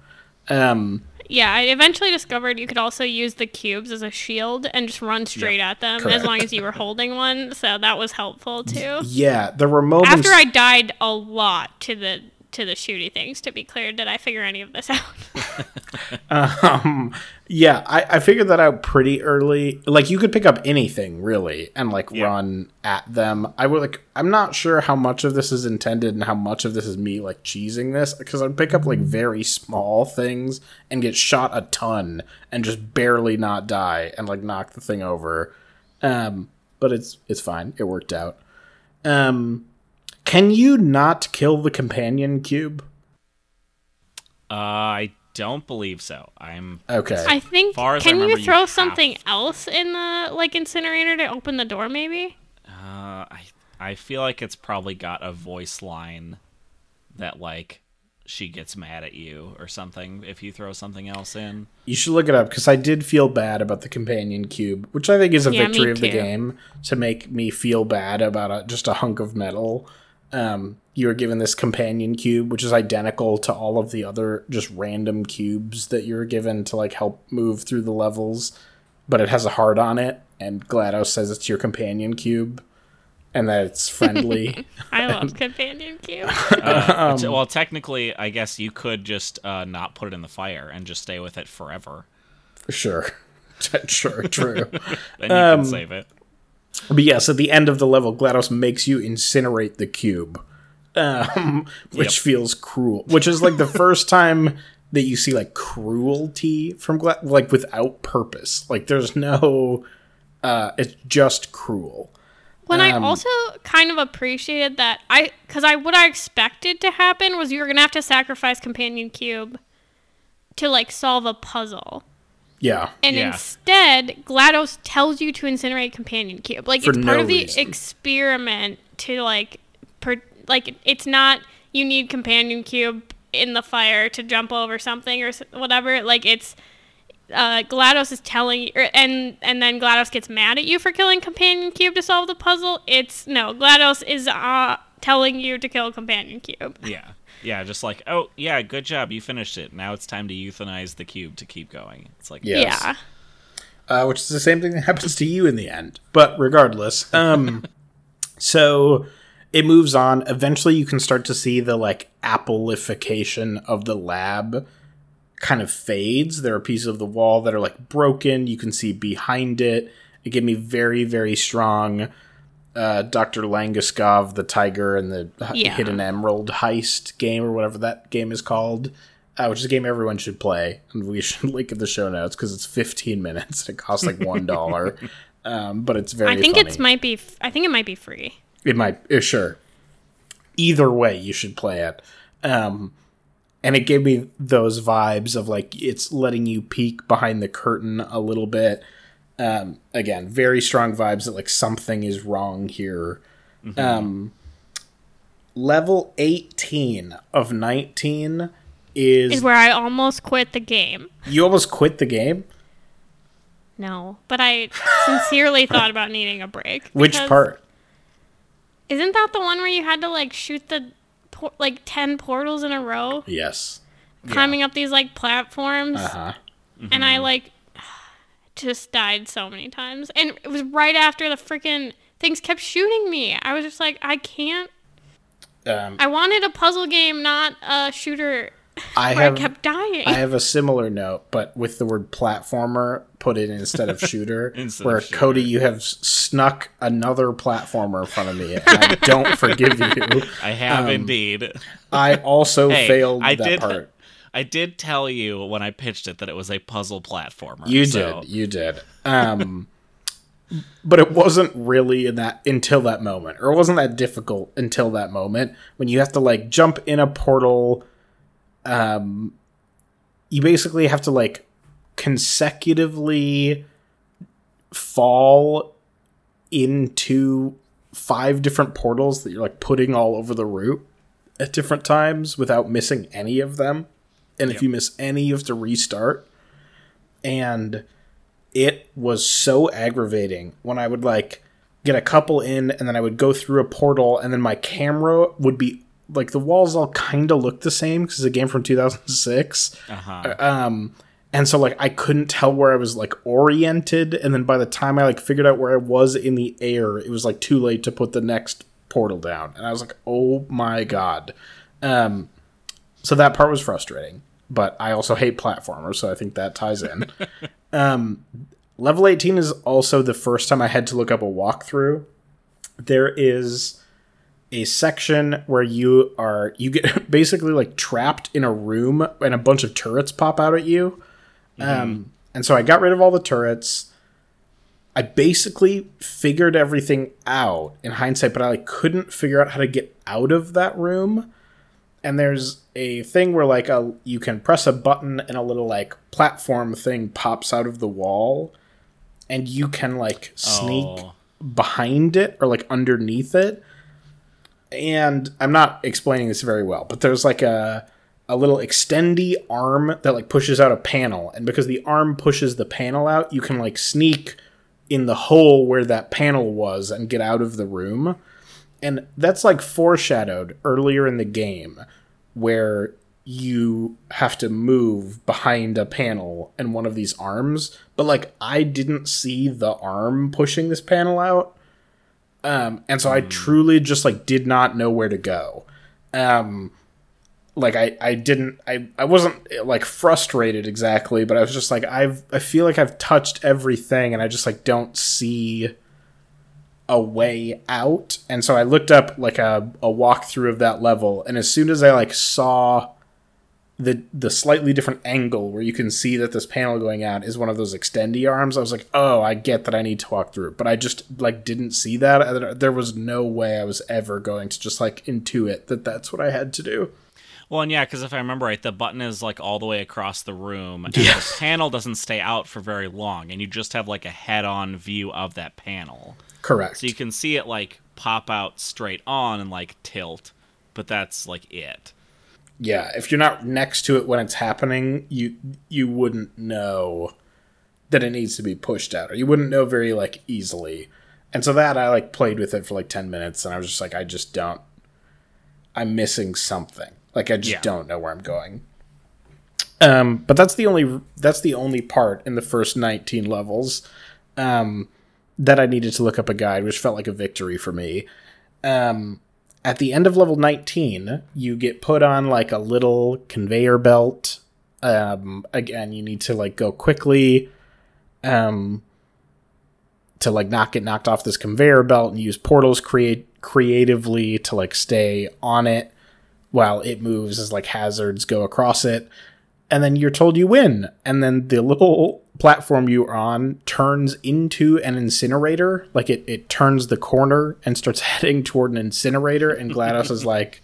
Speaker 2: Um,
Speaker 3: Yeah, I eventually discovered you could also use the cubes as a shield and just run straight at them
Speaker 2: correct.
Speaker 3: as long as you were holding one. So that was helpful too.
Speaker 2: yeah, there were moments.
Speaker 3: After I died a lot to the to the shooty things, to be clear, did I figure any of this out?
Speaker 2: um, yeah, I, I figured that out pretty early. Like you could pick up anything really and like
Speaker 1: Yeah.
Speaker 2: run at them. I would like. I'm not sure how much of this is intended and how much of this is me like cheesing this because I'd pick up like very small things and get shot a ton and just barely not die and like knock the thing over. Um, but it's it's fine. It worked out. Um, can you not kill the companion cube?
Speaker 1: Uh, I don't believe so. I'm
Speaker 2: Okay.
Speaker 3: I think.
Speaker 1: Far as I
Speaker 3: can
Speaker 1: remember,
Speaker 3: you
Speaker 1: you
Speaker 3: throw
Speaker 1: have-
Speaker 3: something else in the like incinerator to open the door? Maybe.
Speaker 1: Uh, I I feel like it's probably got a voice line that like she gets mad at you or something if you throw something else in.
Speaker 2: You should look it up because I did feel bad about the companion cube, which I think is a
Speaker 3: Yeah,
Speaker 2: victory of the game to make me feel bad about a, just a hunk of metal. Um, you were given this companion cube, which is identical to all of the other just random cubes that you're given to like help move through the levels, but it has a heart on it, and GLaDOS says it's your companion cube, and that it's friendly.
Speaker 3: I love companion cube.
Speaker 1: Uh, t- well, technically, I guess you could just uh, not put it in the fire and just stay with it forever.
Speaker 2: For sure, sure, true.
Speaker 1: Then you
Speaker 2: Um,
Speaker 1: can save it.
Speaker 2: But yes, at the end of the level, GLaDOS makes you incinerate the cube, um, which
Speaker 1: Yep.
Speaker 2: feels cruel. Which is like the first time that you see like cruelty from Gla- like without purpose. Like there's no, uh, it's just cruel.
Speaker 3: When I
Speaker 2: Um,
Speaker 3: also kind of appreciated that I because I what I expected to happen was you were gonna have to sacrifice companion cube to like solve a puzzle.
Speaker 2: Yeah,
Speaker 3: And
Speaker 1: Yeah.
Speaker 3: instead, GLaDOS tells you to incinerate companion cube. Like
Speaker 2: For
Speaker 3: it's part
Speaker 2: no
Speaker 3: of the
Speaker 2: reason.
Speaker 3: experiment to like, per, like it's not you need companion cube in the fire to jump over something or whatever. Like it's uh, GLaDOS is telling you, or, and and then GLaDOS gets mad at you for killing companion cube to solve the puzzle. It's no GLaDOS is uh, telling you to kill companion cube.
Speaker 1: Yeah. Yeah, just like, oh, yeah, good job. You finished it. Now it's time to euthanize the cube to keep going. It's like,
Speaker 2: Yes.
Speaker 3: Yeah.
Speaker 2: uh, which is the same thing that happens to you in the end. But regardless, um, so it moves on. Eventually, you can start to see the like appleification of the lab kind of fades. There are pieces of the wall that are like broken. You can see behind it. It gave me very, very strong uh, Dr. Langeskov, the tiger, and the
Speaker 3: Yeah.
Speaker 2: Hidden Emerald heist game, or whatever that game is called, uh, which is a game everyone should play. And we should link in the show notes because it's 15 minutes and it costs like $1. um, but it's very
Speaker 3: I think
Speaker 2: funny.
Speaker 3: it's might be. f- I think it might be free.
Speaker 2: It might, uh, sure. Either way, you should play it. Um, and it gave me those vibes of like it's letting you peek behind the curtain a little bit. Um, again, very strong vibes that like something is wrong here. Um, level 18 of 19 is,
Speaker 3: Is where I almost quit the game.
Speaker 2: you almost quit the game.
Speaker 3: No, but I sincerely thought about needing a break.
Speaker 2: Which part?
Speaker 3: Isn't that the one where you had to like shoot the por- like ten portals in a row,
Speaker 2: Yes.
Speaker 3: climbing up these like platforms?
Speaker 2: Uh huh.
Speaker 3: And I like just died so many times, and it was right after the freaking things kept shooting me. I was just like, I can't.
Speaker 2: Um,
Speaker 3: I wanted a puzzle game, not a shooter.
Speaker 2: I
Speaker 3: where
Speaker 2: have
Speaker 3: I kept dying.
Speaker 2: I have a similar note, but with the word platformer put in instead of shooter.
Speaker 1: Instead
Speaker 2: where
Speaker 1: of shooter.
Speaker 2: Cody, you have snuck another platformer in front of me, and I don't forgive you.
Speaker 1: I have
Speaker 2: Um,
Speaker 1: indeed.
Speaker 2: I also
Speaker 1: Hey,
Speaker 2: failed
Speaker 1: I
Speaker 2: that
Speaker 1: did.
Speaker 2: part.
Speaker 1: I did tell you when I pitched it that it was a puzzle platformer.
Speaker 2: You
Speaker 1: so-
Speaker 2: did, you did. Um, but it wasn't really in that until that moment, or it wasn't that difficult until that moment when you have to like jump in a portal. Um, you basically have to like consecutively fall into five different portals that you're like putting all over the route at different times without missing any of them. And if you miss any, you have to restart. And it was so aggravating when I would like get a couple in, and then I would go through a portal, and then my camera would be like the walls all kind of look the same because it's a game from 2006.
Speaker 1: Uh-huh.
Speaker 2: Um, and so like I couldn't tell where I was like oriented, and then by the time I like figured out where I was in the air, it was like too late to put the next portal down, and I was like, oh my god. Um, so that part was frustrating, but I also hate platformers, so I think that ties in. um, level 18 is also the first time I had to look up a walkthrough. There is a section where you are you get basically like trapped in a room and a bunch of turrets pop out at you. Um, and so I got rid of all the turrets. I basically figured everything out in hindsight, but I like, couldn't figure out how to get out of that room. And there's a thing where like a you can press a button and a little like platform thing pops out of the wall, and you can like sneak
Speaker 1: Oh.
Speaker 2: behind it or like underneath it. And I'm not explaining this very well, but there's like a a little extendy arm that like pushes out a panel, and because the arm pushes the panel out, you can like sneak in the hole where that panel was and get out of the room. And that's like foreshadowed earlier in the game where you have to move behind a panel and one of these arms, but like I didn't see the arm pushing this panel out. Um, and so I truly just like did not know where to go. Um, like I, I didn't I, I wasn't like frustrated exactly, but I was just like I've I feel like I've touched everything and I just like don't see a way out. And so I looked up like a, a walkthrough of that level, and as soon as I like saw the the slightly different angle where you can see that this panel going out is one of those extendy arms, I was like, oh, I get that I need to walk through. But I just like didn't see that. There was no way I was ever going to just like intuit that that's what I had to do.
Speaker 1: Well, and yeah, because if I remember right, the button is like all the way across the room, and
Speaker 2: Yes.
Speaker 1: the panel doesn't stay out for very long, and you just have like a head-on view of that panel,
Speaker 2: Correct.
Speaker 1: so you can see it like pop out straight on and like tilt, but that's like it.
Speaker 2: yeah, if you're not next to it when it's happening, you you wouldn't know that it needs to be pushed out, or you wouldn't know very like easily. And so that I like played with it for like ten minutes, and I was just like, I just don't. I'm missing something. Like I just
Speaker 1: Yeah.
Speaker 2: don't know where I'm going. Um, but that's the only that's the only part in the first 19 levels um, that I needed to look up a guide, which felt like a victory for me. Um, at the end of level 19, you get put on like a little conveyor belt. Um, again, you need to like go quickly um, to like not get knocked off this conveyor belt and use portals create creatively to like stay on it while it moves as like hazards go across it. And then you're told you win. And then the little platform you're on turns into an incinerator. Like it, it turns the corner and starts heading toward an incinerator. And GLaDOS is like,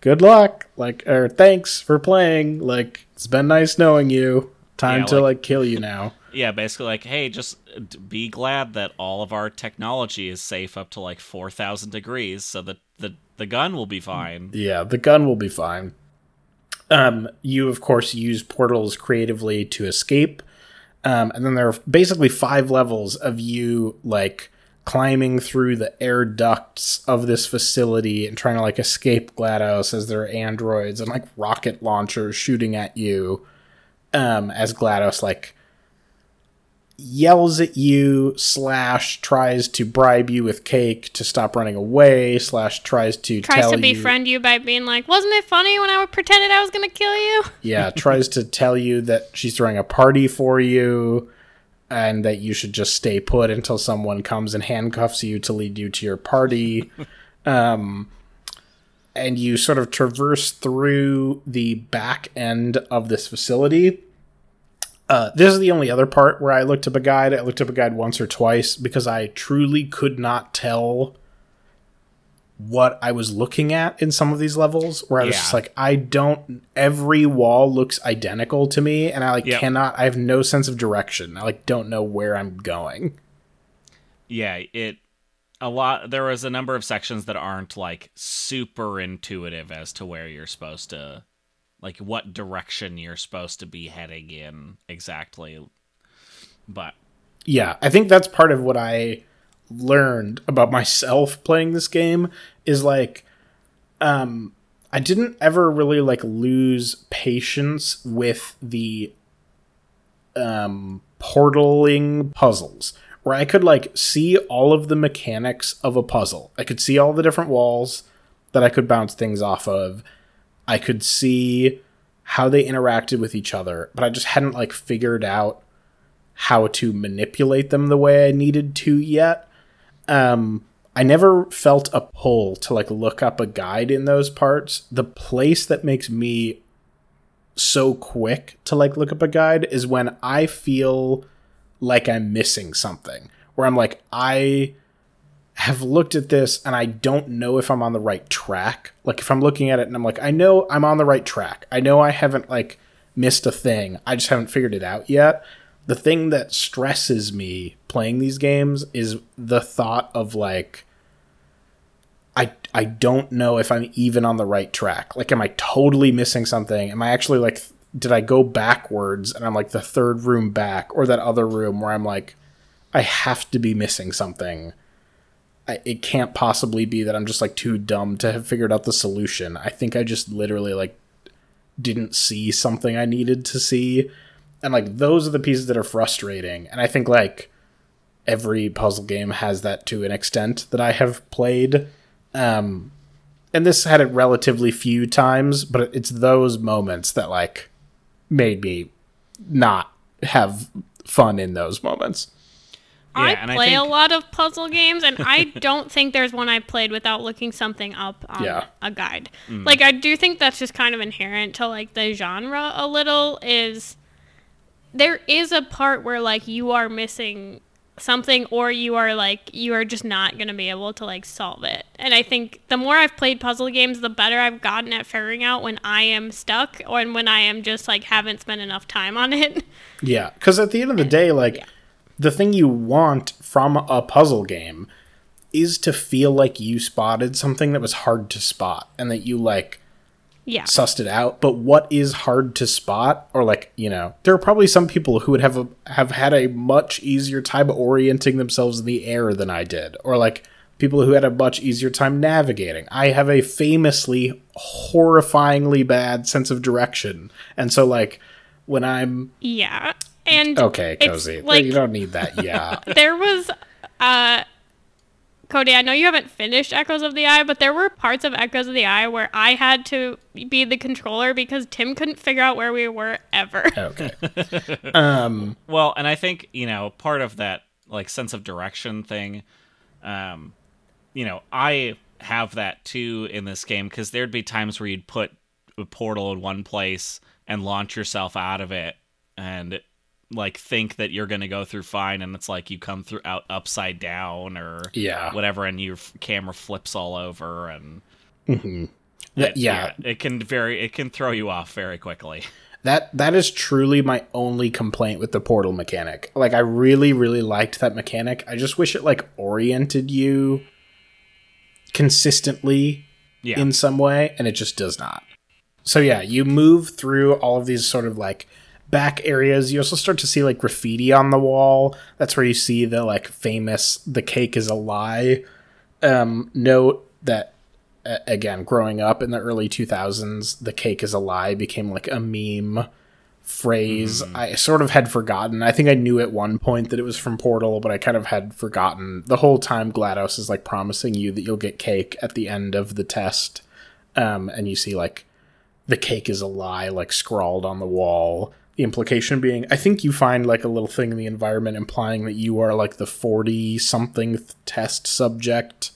Speaker 2: good luck. Like, or thanks for playing. Like, it's been nice knowing you. Time
Speaker 1: Yeah,
Speaker 2: to
Speaker 1: like-
Speaker 2: like kill you now.
Speaker 1: Yeah, basically like, hey, just uh, be glad that all of our technology is safe up to like four thousand degrees, so that the the gun will be fine.
Speaker 2: Yeah, the gun will be fine. Um, you of course use portals creatively to escape, um, and then there are basically five levels of you like climbing through the air ducts of this facility and trying to like escape GLaDOS as there are androids and like rocket launchers shooting at you. Um, as GLaDOS like yells at you slash tries to bribe you with cake to stop running away slash tries to
Speaker 3: Tries to
Speaker 2: you
Speaker 3: befriend you by being like, "Wasn't it funny when I pretended I was gonna kill you?"
Speaker 2: yeah tries to tell you that she's throwing a party for you and that you should just stay put until someone comes and handcuffs you to lead you to your party um and you sort of traverse through the back end of this facility uh, this is the only other part where I looked up a guide. I looked up a guide once or twice because I truly could not tell what I was looking at in some of these levels. Where I was
Speaker 1: Yeah.
Speaker 2: just like, I don't. Every wall looks identical to me, and I like
Speaker 1: Yep.
Speaker 2: cannot. I have no sense of direction. I like don't know where I'm going.
Speaker 1: Yeah, it a lot there was a number of sections that aren't like super intuitive as to where you're supposed to like what direction you're supposed to be heading in exactly. But
Speaker 2: Yeah, I think that's part of what I learned about myself playing this game is like um I didn't ever really like lose patience with the um portaling puzzles where I could like see all of the mechanics of a puzzle. I could see all the different walls that I could bounce things off of. I could see how they interacted with each other, but I just hadn't like figured out how to manipulate them the way I needed to yet. Um I never felt a pull to like look up a guide in those parts. The place that makes me so quick to like look up a guide is when I feel like I'm missing something. Where I'm like, I have looked at this and I don't know if I'm on the right track. Like if I'm looking at it and I'm like, I know I'm on the right track. I know I haven't like missed a thing. I just haven't figured it out yet. The thing that stresses me playing these games is the thought of like I I don't know if I'm even on the right track. Like am I totally missing something? Am I actually like did I go backwards and I'm like the third room back or that other room where I'm like I have to be missing something. It can't possibly be that I'm just like too dumb to have figured out the solution. I think I just literally like didn't see something I needed to see. And like those are the pieces that are frustrating. And I think like every puzzle game has that to an extent that I have played. Um and this had it relatively few times, but it's those moments that like made me not have fun in those moments.
Speaker 3: I
Speaker 1: and I
Speaker 3: play a lot of puzzle games, and I don't think there's one I played without looking something up on
Speaker 2: Yeah.
Speaker 3: a guide.
Speaker 1: Mm.
Speaker 3: Like I do think that's just kind of inherent to like the genre a little. Is there is a part where like you are missing something, or you are like you are just not gonna be able to like solve it. And I think the more I've played puzzle games, the better I've gotten at figuring out when I am stuck or when I am just like haven't spent enough time on it.
Speaker 2: Yeah, because at the end of the day, like
Speaker 3: Yeah.
Speaker 2: The thing you want from a puzzle game is to feel like you spotted something that was hard to spot and that you like
Speaker 3: yeah.
Speaker 2: sussed it out. But what is hard to spot, or like you know, there are probably some people who would have a, have had a much easier time orienting themselves in the air than I did, or like people who had a much easier time navigating. I have a famously horrifyingly bad sense of direction, and so like when I'm
Speaker 3: Yeah. And
Speaker 2: okay, cozy,
Speaker 3: like
Speaker 2: you don't need that. Yeah,
Speaker 3: there was uh Cody, I know you haven't finished Echoes of the Eye, but there were parts of Echoes of the Eye where I had to be the controller because Tim couldn't figure out where we were ever.
Speaker 2: okay. Um,
Speaker 1: Well, and I think you know part of that like sense of direction thing. Um, you know, I have that too in this game because there'd be times where you'd put a portal in one place and launch yourself out of it, and like think that you're gonna go through fine, and it's like you come through out upside down or
Speaker 2: Yeah.
Speaker 1: whatever, and your f- camera flips all over, and mm-hmm.
Speaker 2: Th-
Speaker 1: it-
Speaker 2: yeah,
Speaker 1: it can very it can throw you off very quickly.
Speaker 2: That that is truly my only complaint with the portal mechanic. Like I really really liked that mechanic. I just wish it like oriented you consistently
Speaker 1: Yeah.
Speaker 2: in some way and it just does not. So yeah, you move through all of these sort of like back areas. You also start to see like graffiti on the wall. That's where you see the like famous the cake is a lie um note that uh, again, growing up in the early 2000s, the cake is a lie became like a meme phrase. I sort of had forgotten. I think I knew at one point that it was from Portal, but I kind of had forgotten. The whole time GLaDOS is like promising you that you'll get cake at the end of the test. Um, and you see like the cake is a lie, like scrawled on the wall. The implication being, I think you find like a little thing in the environment implying that you are like the 40 something test subject.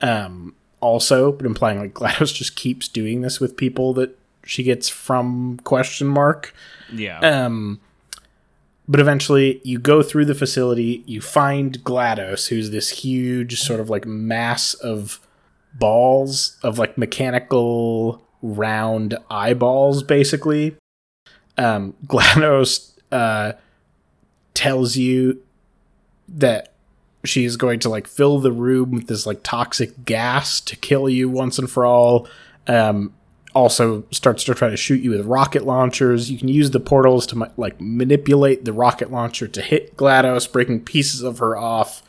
Speaker 2: Um also but implying like GLaDOS just keeps doing this with people that she gets from question mark.
Speaker 1: Yeah.
Speaker 2: um but eventually you go through the facility you find GLaDOS who's this huge sort of like mass of balls of like mechanical round eyeballs basically um GLaDOS uh tells you that she's going to like fill the room with this like toxic gas to kill you once and for all. Um, also starts to try to shoot you with rocket launchers. You can use the portals to like manipulate the rocket launcher to hit GLaDOS, breaking pieces of her off.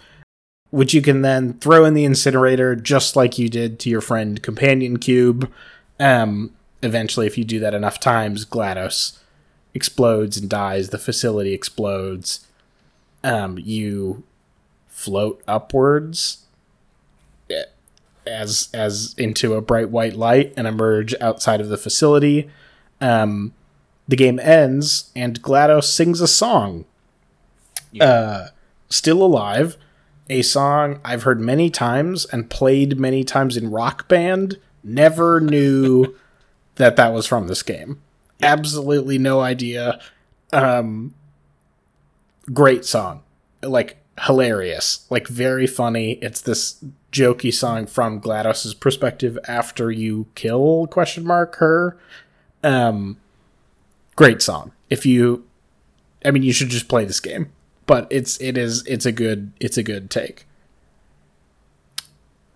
Speaker 2: which you can then throw in the incinerator just like you did to your friend Companion Cube. Um, eventually, if you do that enough times, GLaDOS explodes and dies. The facility explodes. Um, you float upwards eh, as as into a bright white light and emerge outside of the facility. Um, the game ends and GLaDOS sings a song. Uh, still alive, a song I've heard many times and played many times in Rock Band. Never knew that that was from this game. Absolutely no idea. Um, great song, like hilarious, like very funny. It's this jokey song from GLaDOS's perspective after you kill question mark her. Um, great song. If you, I mean, you should just play this game. But it's it is it's a good it's a good take.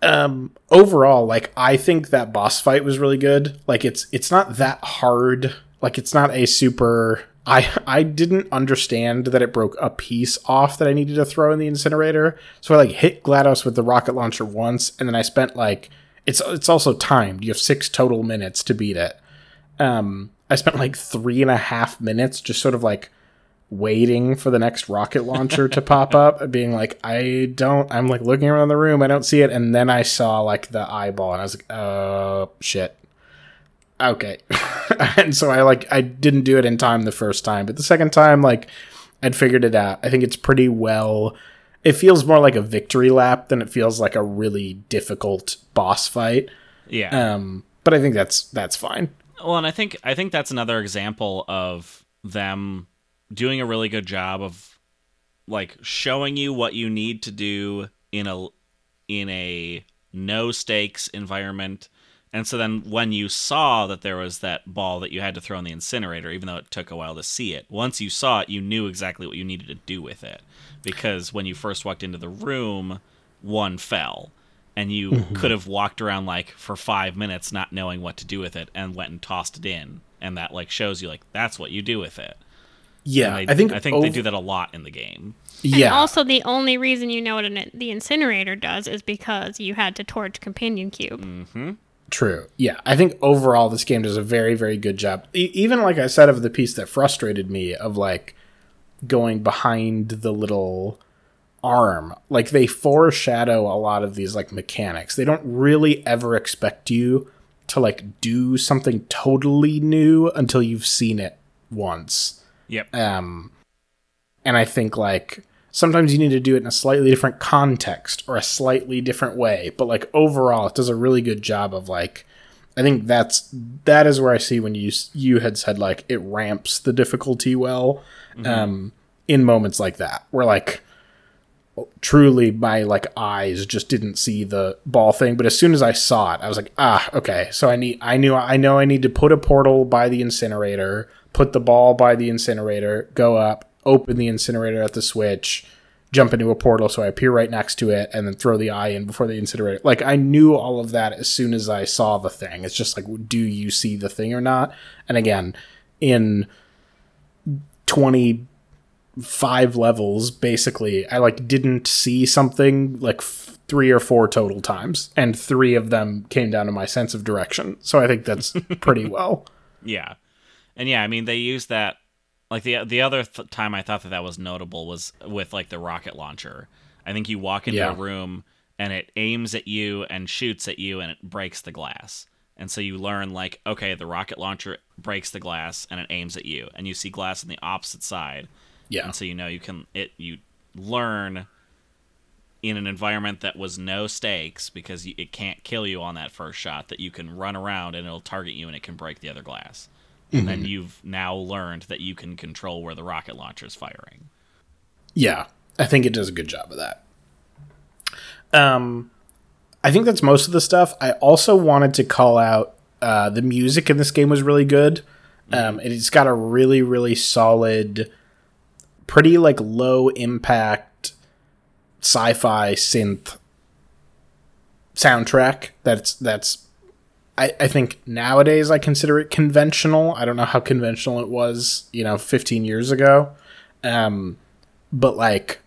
Speaker 2: Um, overall, like I think that boss fight was really good. Like it's it's not that hard. Like it's not a super. I I didn't understand that it broke a piece off that I needed to throw in the incinerator. So I like hit GLaDOS with the rocket launcher once, and then I spent like it's it's also timed. You have six total minutes to beat it. Um, I spent like three and a half minutes just sort of like waiting for the next rocket launcher to pop up, being like, I don't, I'm like looking around the room, I don't see it. And then I saw like the eyeball and I was like, oh, shit. Okay. and so I like, I didn't do it in time the first time, but the second time, like, I'd figured it out. I think it's pretty well. It feels more like a victory lap than it feels like a really difficult boss fight.
Speaker 1: Yeah.
Speaker 2: Um, but I think that's that's fine.
Speaker 1: Well, and I think I think that's another example of them doing a really good job of like showing you what you need to do in a in a no stakes environment. And so then when you saw that there was that ball that you had to throw in the incinerator, even though it took a while to see it, once you saw it, you knew exactly what you needed to do with it. Because when you first walked into the room, one fell. And you
Speaker 2: Mm-hmm.
Speaker 1: could have walked around like for five minutes not knowing what to do with it and went and tossed it in. And that like shows you like that's what you do with it.
Speaker 2: Yeah,
Speaker 1: they-
Speaker 2: I think
Speaker 1: I think
Speaker 2: ov-
Speaker 1: they do that a lot in the game.
Speaker 2: Yeah,
Speaker 3: And also, the only reason you know what an, the incinerator does is because you had to torch Companion Cube.
Speaker 1: Mm.
Speaker 2: True. Yeah, I think overall this game does a very, very good job. E- even like I said of the piece that frustrated me of like going behind the little arm. Like they foreshadow a lot of these like mechanics. They don't really ever expect you to like do something totally new until you've seen it once.
Speaker 1: Yep.
Speaker 2: Um, and I think like sometimes you need to do it in a slightly different context or a slightly different way. But like overall, it does a really good job of like. I think that's that is where I see when you you had said like it ramps the difficulty well, um, in moments like that where like truly my like eyes just didn't see the ball thing but as soon as i saw it i was like ah okay so i need i knew i know i need to put a portal by the incinerator put the ball by the incinerator go up open the incinerator at the switch jump into a portal so i appear right next to it and then throw the eye in before the incinerator. Like i knew all of that as soon as i saw the thing. It's just like do you see the thing or not? And again in 20 five levels basically i like didn't see something like f- three or four total times and three of them came down to my sense of direction. So i think that's pretty well.
Speaker 1: Yeah, and yeah, I mean they use that. Like the the other th- time I thought that that was notable was with like the rocket launcher. I think you walk into
Speaker 2: Yeah.
Speaker 1: a room and it aims at you and shoots at you and it breaks the glass. And so you learn like okay, the rocket launcher breaks the glass and it aims at you, and you see glass on the opposite side,
Speaker 2: yeah
Speaker 1: and so you know you can it you learn in an environment that was no stakes because it can't kill you on that first shot that you can run around and it'll target you and it can break the other glass and then you've now learned that you can control where the rocket launcher is firing.
Speaker 2: Yeah i think it does a good job of that. Um i think that's most of the stuff. I also wanted to call out uh the music in this game was really good. Um it's got a really really solid pretty like low impact sci-fi synth soundtrack that's that's I, I think nowadays I consider it conventional. I don't know how conventional it was, you know, 15 years ago. Um, but like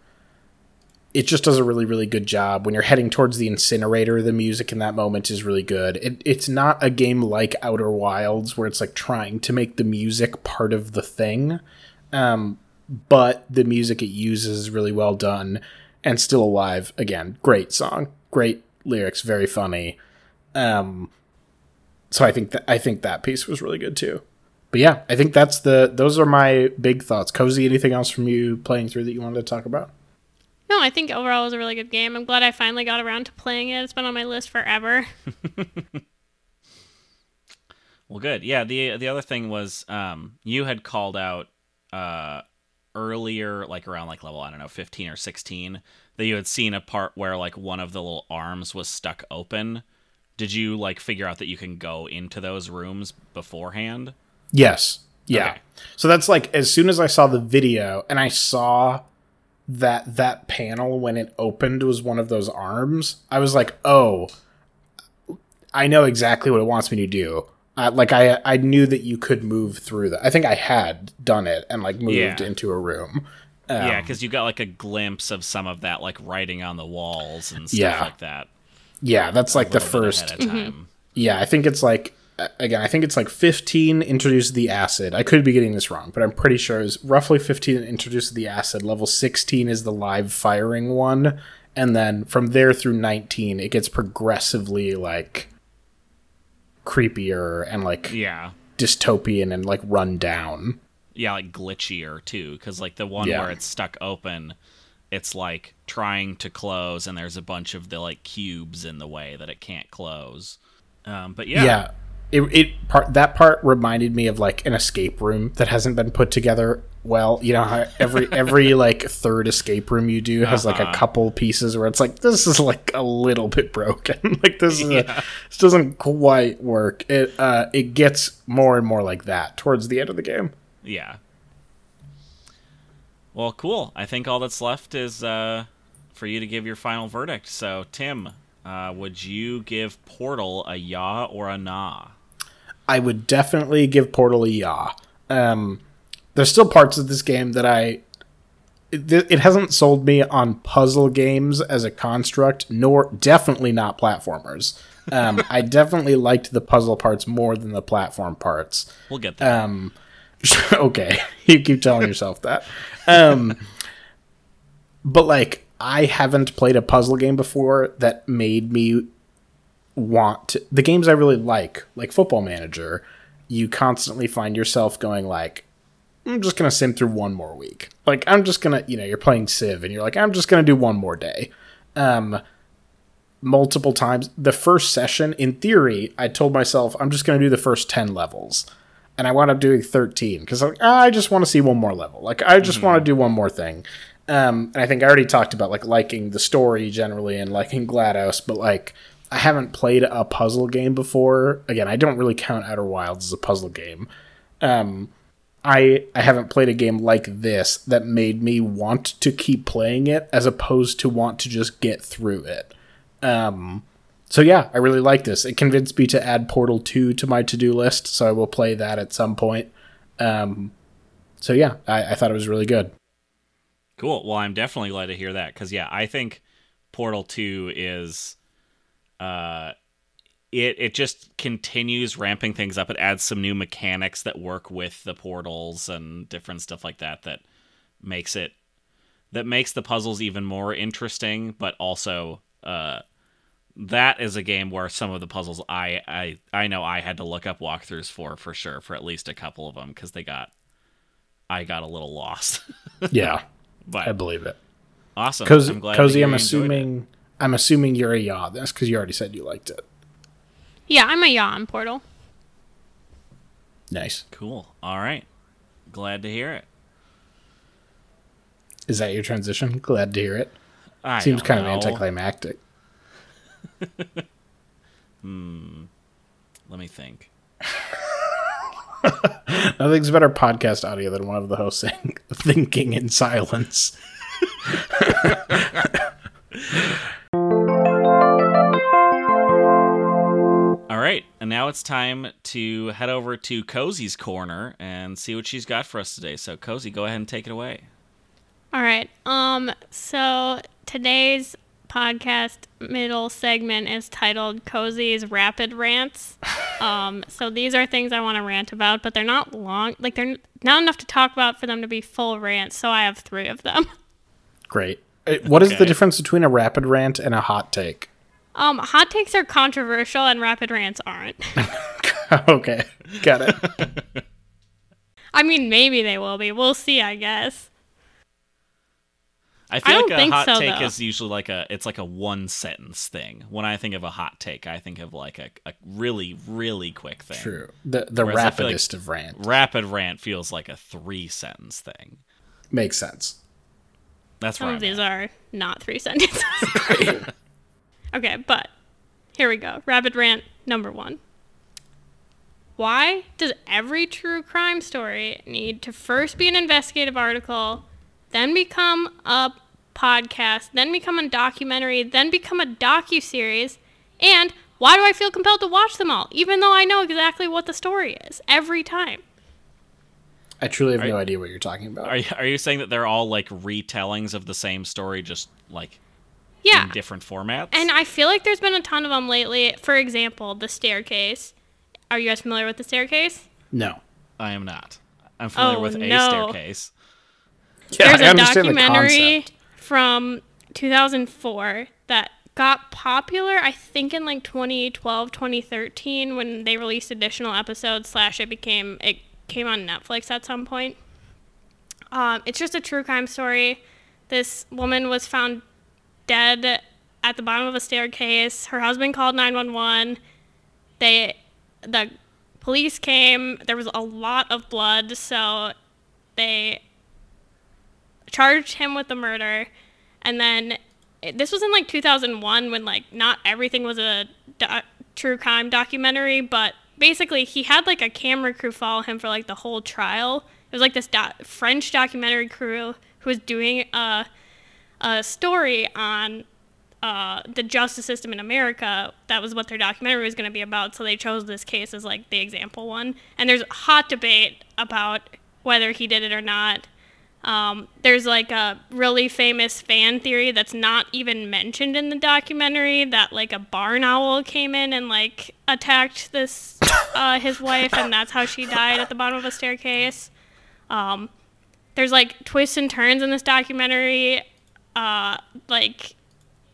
Speaker 2: it just does a really really good job. When you're heading towards the incinerator the music in that moment is really good. It, it's not a game like outer wilds where it's like trying to make the music part of the thing. Um, but the music it uses is really well done and still alive. Again great song great lyrics very funny. Um, so i think that i think that piece was really good too but yeah i think that's the those are my big thoughts cozy anything else from you playing through that you wanted to talk about
Speaker 3: No, I think overall it was a really good game. I'm glad I finally got around to playing it. It's been on my list forever.
Speaker 1: Well, good. Yeah. the The other thing was, um, you had called out uh, earlier, like around like level I don't know, fifteen or sixteen, that you had seen a part where like one of the little arms was stuck open. Did you like figure out that you can go into those rooms beforehand?
Speaker 2: Yes. Yeah.
Speaker 1: Okay.
Speaker 2: So that's like as soon as I saw the video and I saw that that panel when it opened was one of those arms, I was like, "Oh, I know exactly what it wants me to do." Uh, like I I knew that you could move through that. I think I had done it and like moved
Speaker 1: Yeah.
Speaker 2: into a room. Um,
Speaker 1: yeah, because you got like a glimpse of some of that like writing on the walls and stuff
Speaker 2: Yeah.
Speaker 1: like that.
Speaker 2: Yeah, that's like the
Speaker 1: a little bit
Speaker 2: first
Speaker 1: ahead of mm-hmm. time.
Speaker 2: Yeah, I think it's like again, I think it's like 15 introduced the acid. I could be getting this wrong, but I'm pretty sure it's roughly 15 introduced the acid. Level 16 is the live firing one, and then from there through 19 it gets progressively like creepier and like
Speaker 1: Yeah.
Speaker 2: dystopian and like run down.
Speaker 1: yeah, like glitchier too, because like the one
Speaker 2: Yeah.
Speaker 1: where it's stuck open, it's like trying to close, and there's a bunch of the like cubes in the way that it can't close. Um, but yeah,
Speaker 2: Yeah. It, it part that part reminded me of like an escape room that hasn't been put together well. You know how every every like third escape room you do has like a
Speaker 1: Uh-huh.
Speaker 2: couple pieces where it's like this is like a little bit broken. like this is a, this doesn't quite work. It uh it gets more and more like that towards the end of the game.
Speaker 1: yeah. Well, cool. I think all that's left is uh, for you to give your final verdict. So, Tim, uh, would you give Portal a ya or a nah?
Speaker 2: I would definitely give Portal a yaw. Um, there's still parts of this game that I. It, it hasn't sold me on puzzle games as a construct, nor definitely not platformers. Um, I definitely liked the puzzle parts more than the platform parts.
Speaker 1: We'll get there.
Speaker 2: Um, okay, you keep telling yourself that. Um, but like, I haven't played a puzzle game before that made me want to, the games I really like, like Football Manager. You constantly find yourself going like, I'm just gonna sim through one more week. Like, I'm just gonna, you know, you're playing Civ and you're like, I'm just gonna do one more day. Um, multiple times. The first session, in theory, I told myself I'm just gonna do the first ten levels and I wound up doing 13 because like, ah, I just want to see one more level. Like I just want to do one more thing. Um, and I think I already talked about like liking the story generally and liking GLaDOS, but like I haven't played a puzzle game before. Again, I don't really count Outer Wilds as a puzzle game. Um, I I haven't played a game like this that made me want to keep playing it as opposed to want to just get through it. Um, so yeah, I really like this. It convinced me to add Portal 2 to my to-do list, so I will play that at some point. Um, so yeah, I, I thought it was really good.
Speaker 1: Cool. Well, I'm definitely glad to hear that because yeah, I think Portal Two is, uh, it it just continues ramping things up. It adds some new mechanics that work with the portals and different stuff like that that makes it that makes the puzzles even more interesting. But also, uh, that is a game where some of the puzzles I I I know I had to look up walkthroughs for for sure for at least a couple of them because they got I got a little lost.
Speaker 2: Yeah,
Speaker 1: but
Speaker 2: I believe it.
Speaker 1: Awesome.
Speaker 2: Cozy,
Speaker 1: I'm glad
Speaker 2: Cozy I'm
Speaker 1: you it.
Speaker 2: assuming I'm assuming you're a yaw. That's because you already said you liked it.
Speaker 3: Yeah, I'm a yaw on Portal.
Speaker 2: Nice.
Speaker 1: Cool. All right. Glad to hear it.
Speaker 2: Is that your transition? Glad to hear it.
Speaker 1: I
Speaker 2: Seems
Speaker 1: don't
Speaker 2: kind of
Speaker 1: know.
Speaker 2: Anticlimactic.
Speaker 1: Let me think.
Speaker 2: Nothing's better podcast audio than one of the hosts saying, thinking in silence.
Speaker 1: All right, and now it's time to head over to Cozy's corner and see what she's got for us today. So, Cozy, go ahead and take it away.
Speaker 3: All right. Um. So today's podcast middle segment is titled Cozy's Rapid Rants. Um, so these are things I want to rant about, but they're not long. Like they're not enough to talk about for them to be full rants. So I have three of them.
Speaker 2: Great. Uh, What is
Speaker 1: Okay.
Speaker 2: the difference between a rapid rant and a hot take?
Speaker 3: Um, hot takes are controversial and rapid rants aren't.
Speaker 2: okay, got it.
Speaker 3: I mean, maybe they will be. We'll see, I guess.
Speaker 1: I feel
Speaker 3: I
Speaker 1: like a hot
Speaker 3: so,
Speaker 1: take
Speaker 3: though.
Speaker 1: is usually like a it's like a one sentence thing. When I think of a hot take, I think of like a, a really really quick thing.
Speaker 2: True. The the
Speaker 1: Whereas I feel like-
Speaker 2: of rant
Speaker 1: Rapid rant feels like a three sentence thing.
Speaker 2: makes sense.
Speaker 1: That's
Speaker 3: Some
Speaker 1: where
Speaker 3: of
Speaker 1: I'm
Speaker 3: these
Speaker 1: at.
Speaker 3: are not three sentences. okay, but here we go. Rapid rant number one. Why does every true crime story need to first be an investigative article, then become a podcast, then become a documentary, then become a docu-series, and why do I feel compelled to watch them all, even though I know exactly what the story is every time?
Speaker 2: I truly have
Speaker 1: Are-
Speaker 2: no idea what you're talking about.
Speaker 1: Are you, are you saying that they're all like retellings of the same story, just like
Speaker 3: Yeah,
Speaker 1: in different formats?
Speaker 3: And I feel like there's been a ton of them lately. For example, the staircase. Are you guys familiar with the staircase?
Speaker 2: no.
Speaker 1: I am not. I'm familiar
Speaker 3: Oh,
Speaker 1: with a
Speaker 3: no.
Speaker 1: staircase.
Speaker 2: Yeah,
Speaker 3: there's
Speaker 2: I
Speaker 3: a
Speaker 2: the
Speaker 3: documentary
Speaker 2: concept.
Speaker 3: from 2004 that got popular, I think, in like 2012, 2013, when they released additional episodes. Slash, it became it came on Netflix at some point. Um, it's just a true crime story. This woman was found dead at the bottom of a staircase. Her husband called 911. They, the police came. There was a lot of blood, so they charged him with the murder. And then this was in like 2001 when like not everything was a do- true crime documentary, but basically he had like a camera crew follow him for like the whole trial. It was like this do- French documentary crew who was doing a a story on uh, the justice system in America. That was what their documentary was going to be about. So they chose this case as like the example one. And there's hot debate about whether he did it or not. Um, there's like a really famous fan theory that's not even mentioned in the documentary that like a barn owl came in and like attacked this uh, his wife and that's how she died at the bottom of a staircase. Um, there's like twists and turns in this documentary. Uh, like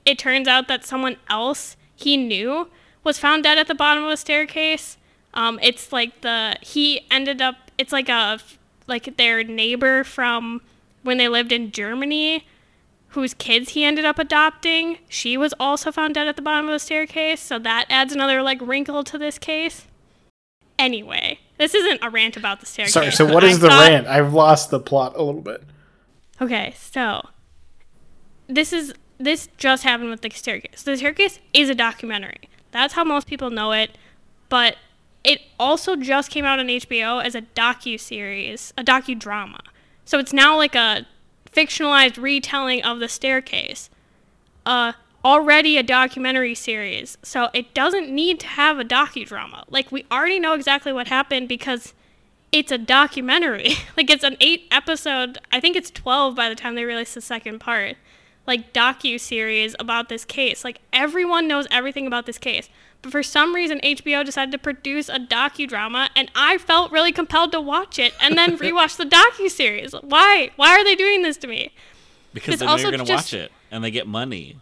Speaker 3: it turns out that someone else he knew was found dead at the bottom of a staircase. Um, it's like the he ended up. It's like a like their neighbor from when they lived in Germany, whose kids he ended up adopting. She was also found dead at the bottom of the staircase, so that adds another like wrinkle to this case. Anyway, this isn't a rant about the staircase.
Speaker 2: Sorry. So what is
Speaker 3: I
Speaker 2: the
Speaker 3: thought-
Speaker 2: rant? I've lost the plot a little bit.
Speaker 3: Okay, so this is this just happened with the staircase. The staircase is a documentary. That's how most people know it, but it also just came out on HBO as a docu series, a docudrama. So it's now like a fictionalized retelling of the staircase. Uh already a documentary series. So it doesn't need to have a docudrama. Like we already know exactly what happened because it's a documentary. like it's an eight episode, I think it's 12 by the time they release the second part. Like docu series about this case. Like everyone knows everything about this case. But for some reason HBO decided to produce a docudrama and I felt really compelled to watch it and then rewatch the docu series. Why? Why are they doing this to me?
Speaker 1: Because they know you're
Speaker 3: also
Speaker 1: going to
Speaker 3: just-
Speaker 1: watch it and they get money.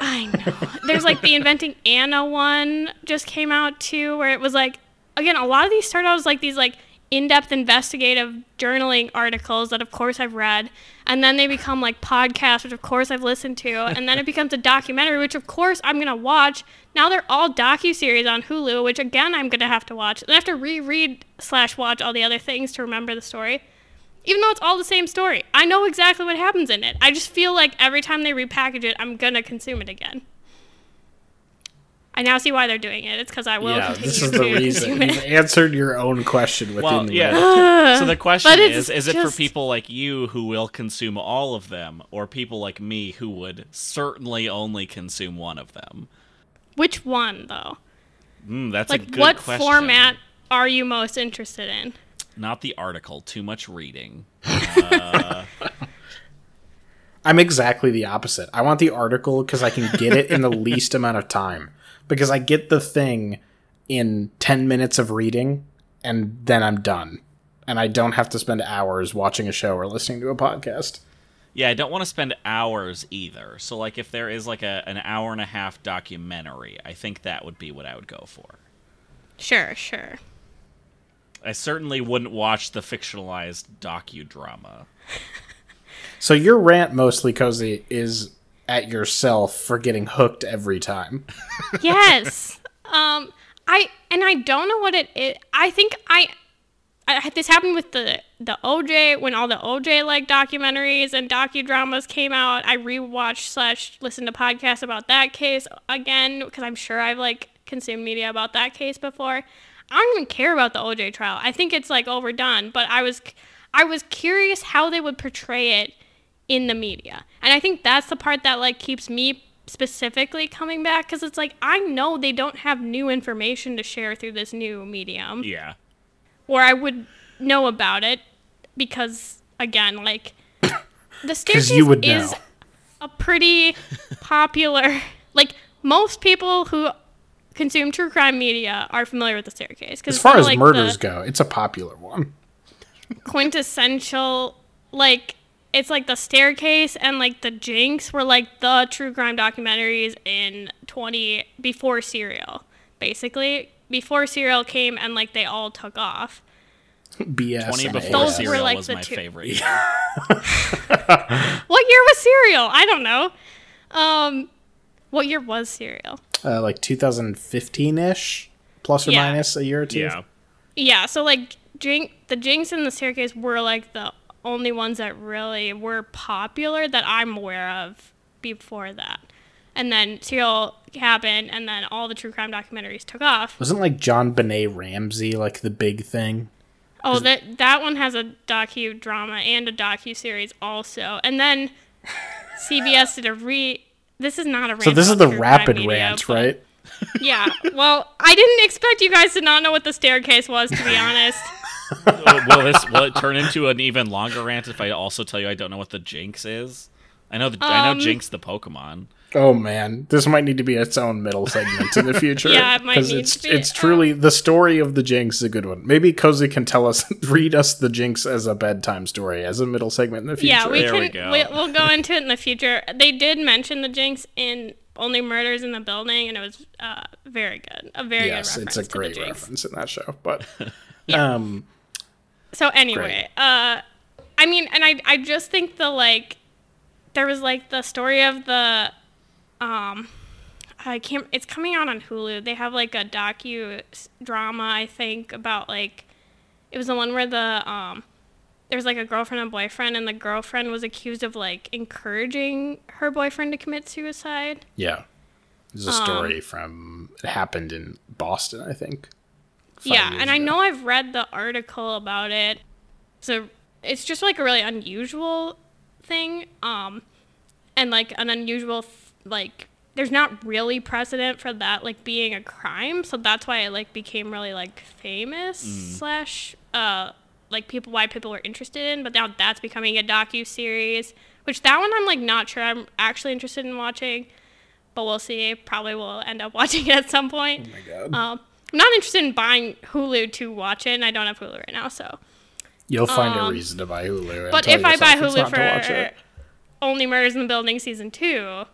Speaker 3: I know. There's like the Inventing Anna one just came out too, where it was like, again, a lot of these start out as like these like in-depth investigative journaling articles that of course I've read, and then they become like podcasts, which of course I've listened to, and then it becomes a documentary, which of course I'm gonna watch. Now they're all docu series on Hulu, which again I'm gonna have to watch. And I have to reread slash watch all the other things to remember the story even though it's all the same story. I know exactly what happens in it. I just feel like every time they repackage it, I'm gonna consume it again. I now see why they're doing it. It's because I will
Speaker 2: yeah,
Speaker 3: continue
Speaker 2: this is
Speaker 3: to
Speaker 2: the reason. You've answered your own question within
Speaker 1: Well,
Speaker 2: the
Speaker 1: yeah. so the question
Speaker 3: But it's
Speaker 1: is: Is it for people like you who will consume all of them, or people like me who would certainly only consume one of them?
Speaker 3: Which one though?
Speaker 1: Mm, that's a
Speaker 3: Like,
Speaker 1: good
Speaker 3: what
Speaker 1: question.
Speaker 3: format are you most interested in?
Speaker 1: Not the article. Too much reading.
Speaker 2: I'm exactly the opposite. I want the article because I can get it in the least amount of time. Because I get the thing in 10 minutes of reading and then I'm done. And I don't have to spend hours watching a show or listening to a podcast.
Speaker 1: Yeah, I don't want to spend hours either. So like if there is like a an hour and a half documentary, I think that would be what I would go for.
Speaker 3: Sure, sure.
Speaker 1: I certainly wouldn't watch the fictionalized docudrama.
Speaker 2: So your rant mostly, Cozy, is at yourself for getting hooked every time.
Speaker 3: yes. Um, I and I don't know what it is. I think I, I this happened with the the OJ when all the OJ like documentaries and docudramas came out. I rewatched slash listened to podcasts about that case again because I'm sure I've like consumed media about that case before. I don't even care about the OJ trial. I think it's like overdone. But I was I was curious how they would portray it in the media. And I think that's the part that like keeps me specifically coming back because it's like I know they don't have new information to share through this new medium
Speaker 1: Yeah.
Speaker 3: or I would know about it because again like the staircase
Speaker 2: you would
Speaker 3: is
Speaker 2: know.
Speaker 3: a pretty popular like most people who consume true crime media are familiar with the staircase because
Speaker 2: As far as
Speaker 3: like
Speaker 2: murders go, it's a popular one.
Speaker 3: quintessential like it's like the staircase and like the jinx were like the true crime documentaries in 20 before serial basically before serial came and like they all took off
Speaker 2: BS.
Speaker 1: Twenty before
Speaker 3: Those
Speaker 2: AS.
Speaker 1: Serial
Speaker 3: like,
Speaker 1: was my
Speaker 3: two-
Speaker 1: favorite.
Speaker 3: what year was serial i don't know um what year was serial
Speaker 2: Uh, like 2015 ish, plus or
Speaker 3: Yeah.
Speaker 2: minus a year or two.
Speaker 1: Yeah.
Speaker 3: yeah so like jinx the jinx and the staircase were like the only ones that really were popular that i'm aware of before that and then serial happened and then all the true crime documentaries took off
Speaker 2: Wasn't like JonBenét Ramsey like the big thing?
Speaker 3: oh that that one has a docu drama and a docu series also and then cbs did a re this is not a rant
Speaker 2: So this is the rapid
Speaker 3: media,
Speaker 2: rant, right?
Speaker 3: yeah well i didn't expect you guys to not know what the staircase was to be honest
Speaker 1: will this will it turn into an even longer rant if I also tell you I don't know what the Jinx is? I know the I
Speaker 3: Um,
Speaker 1: know Jinx the Pokemon.
Speaker 2: Oh man, this might need to be its own middle segment in the future.
Speaker 3: Yeah, it might
Speaker 2: 'cause
Speaker 3: need
Speaker 2: it's
Speaker 3: to be,
Speaker 2: it's truly the story of the Jinx is a good one. Maybe Cozy can tell us, read us the Jinx as a bedtime story as a middle segment in the future.
Speaker 3: Yeah, we
Speaker 1: There
Speaker 3: can.
Speaker 1: we
Speaker 3: We
Speaker 1: go.
Speaker 3: we, will go into it in the future. They did mention the Jinx in Only Murders in the Building, and it was uh, very good. A very
Speaker 2: yes,
Speaker 3: good
Speaker 2: it's a great reference in that show. But um,
Speaker 3: So anyway, uh, I mean, and I I just think the like there was like the story of the um I can't it's coming out on Hulu. They have like a docu drama I think about like it was the one where the um there was like a girlfriend and boyfriend and the girlfriend was accused of like encouraging her boyfriend to commit suicide.
Speaker 2: yeah, there's
Speaker 3: Um,
Speaker 2: a story from it happened in Boston, I think.
Speaker 3: Yeah, and I know I've read the article about it. So it's just like a really unusual thing, um, and like an unusual like. There's not really precedent for that like being a crime, so that's why it like became really like famous slash uh like people why people were interested in. But now that's becoming a docu series, which that one I'm like not sure I'm actually interested in watching, but we'll see. Probably will end up watching it at some point.
Speaker 2: Oh my god,
Speaker 3: Um, I'm not interested in buying Hulu to watch it, and I don't have Hulu right now. So,
Speaker 2: you'll find a
Speaker 3: um,
Speaker 2: reason to buy Hulu. and
Speaker 3: but if I buy Hulu for. Only Murders in the Building season two,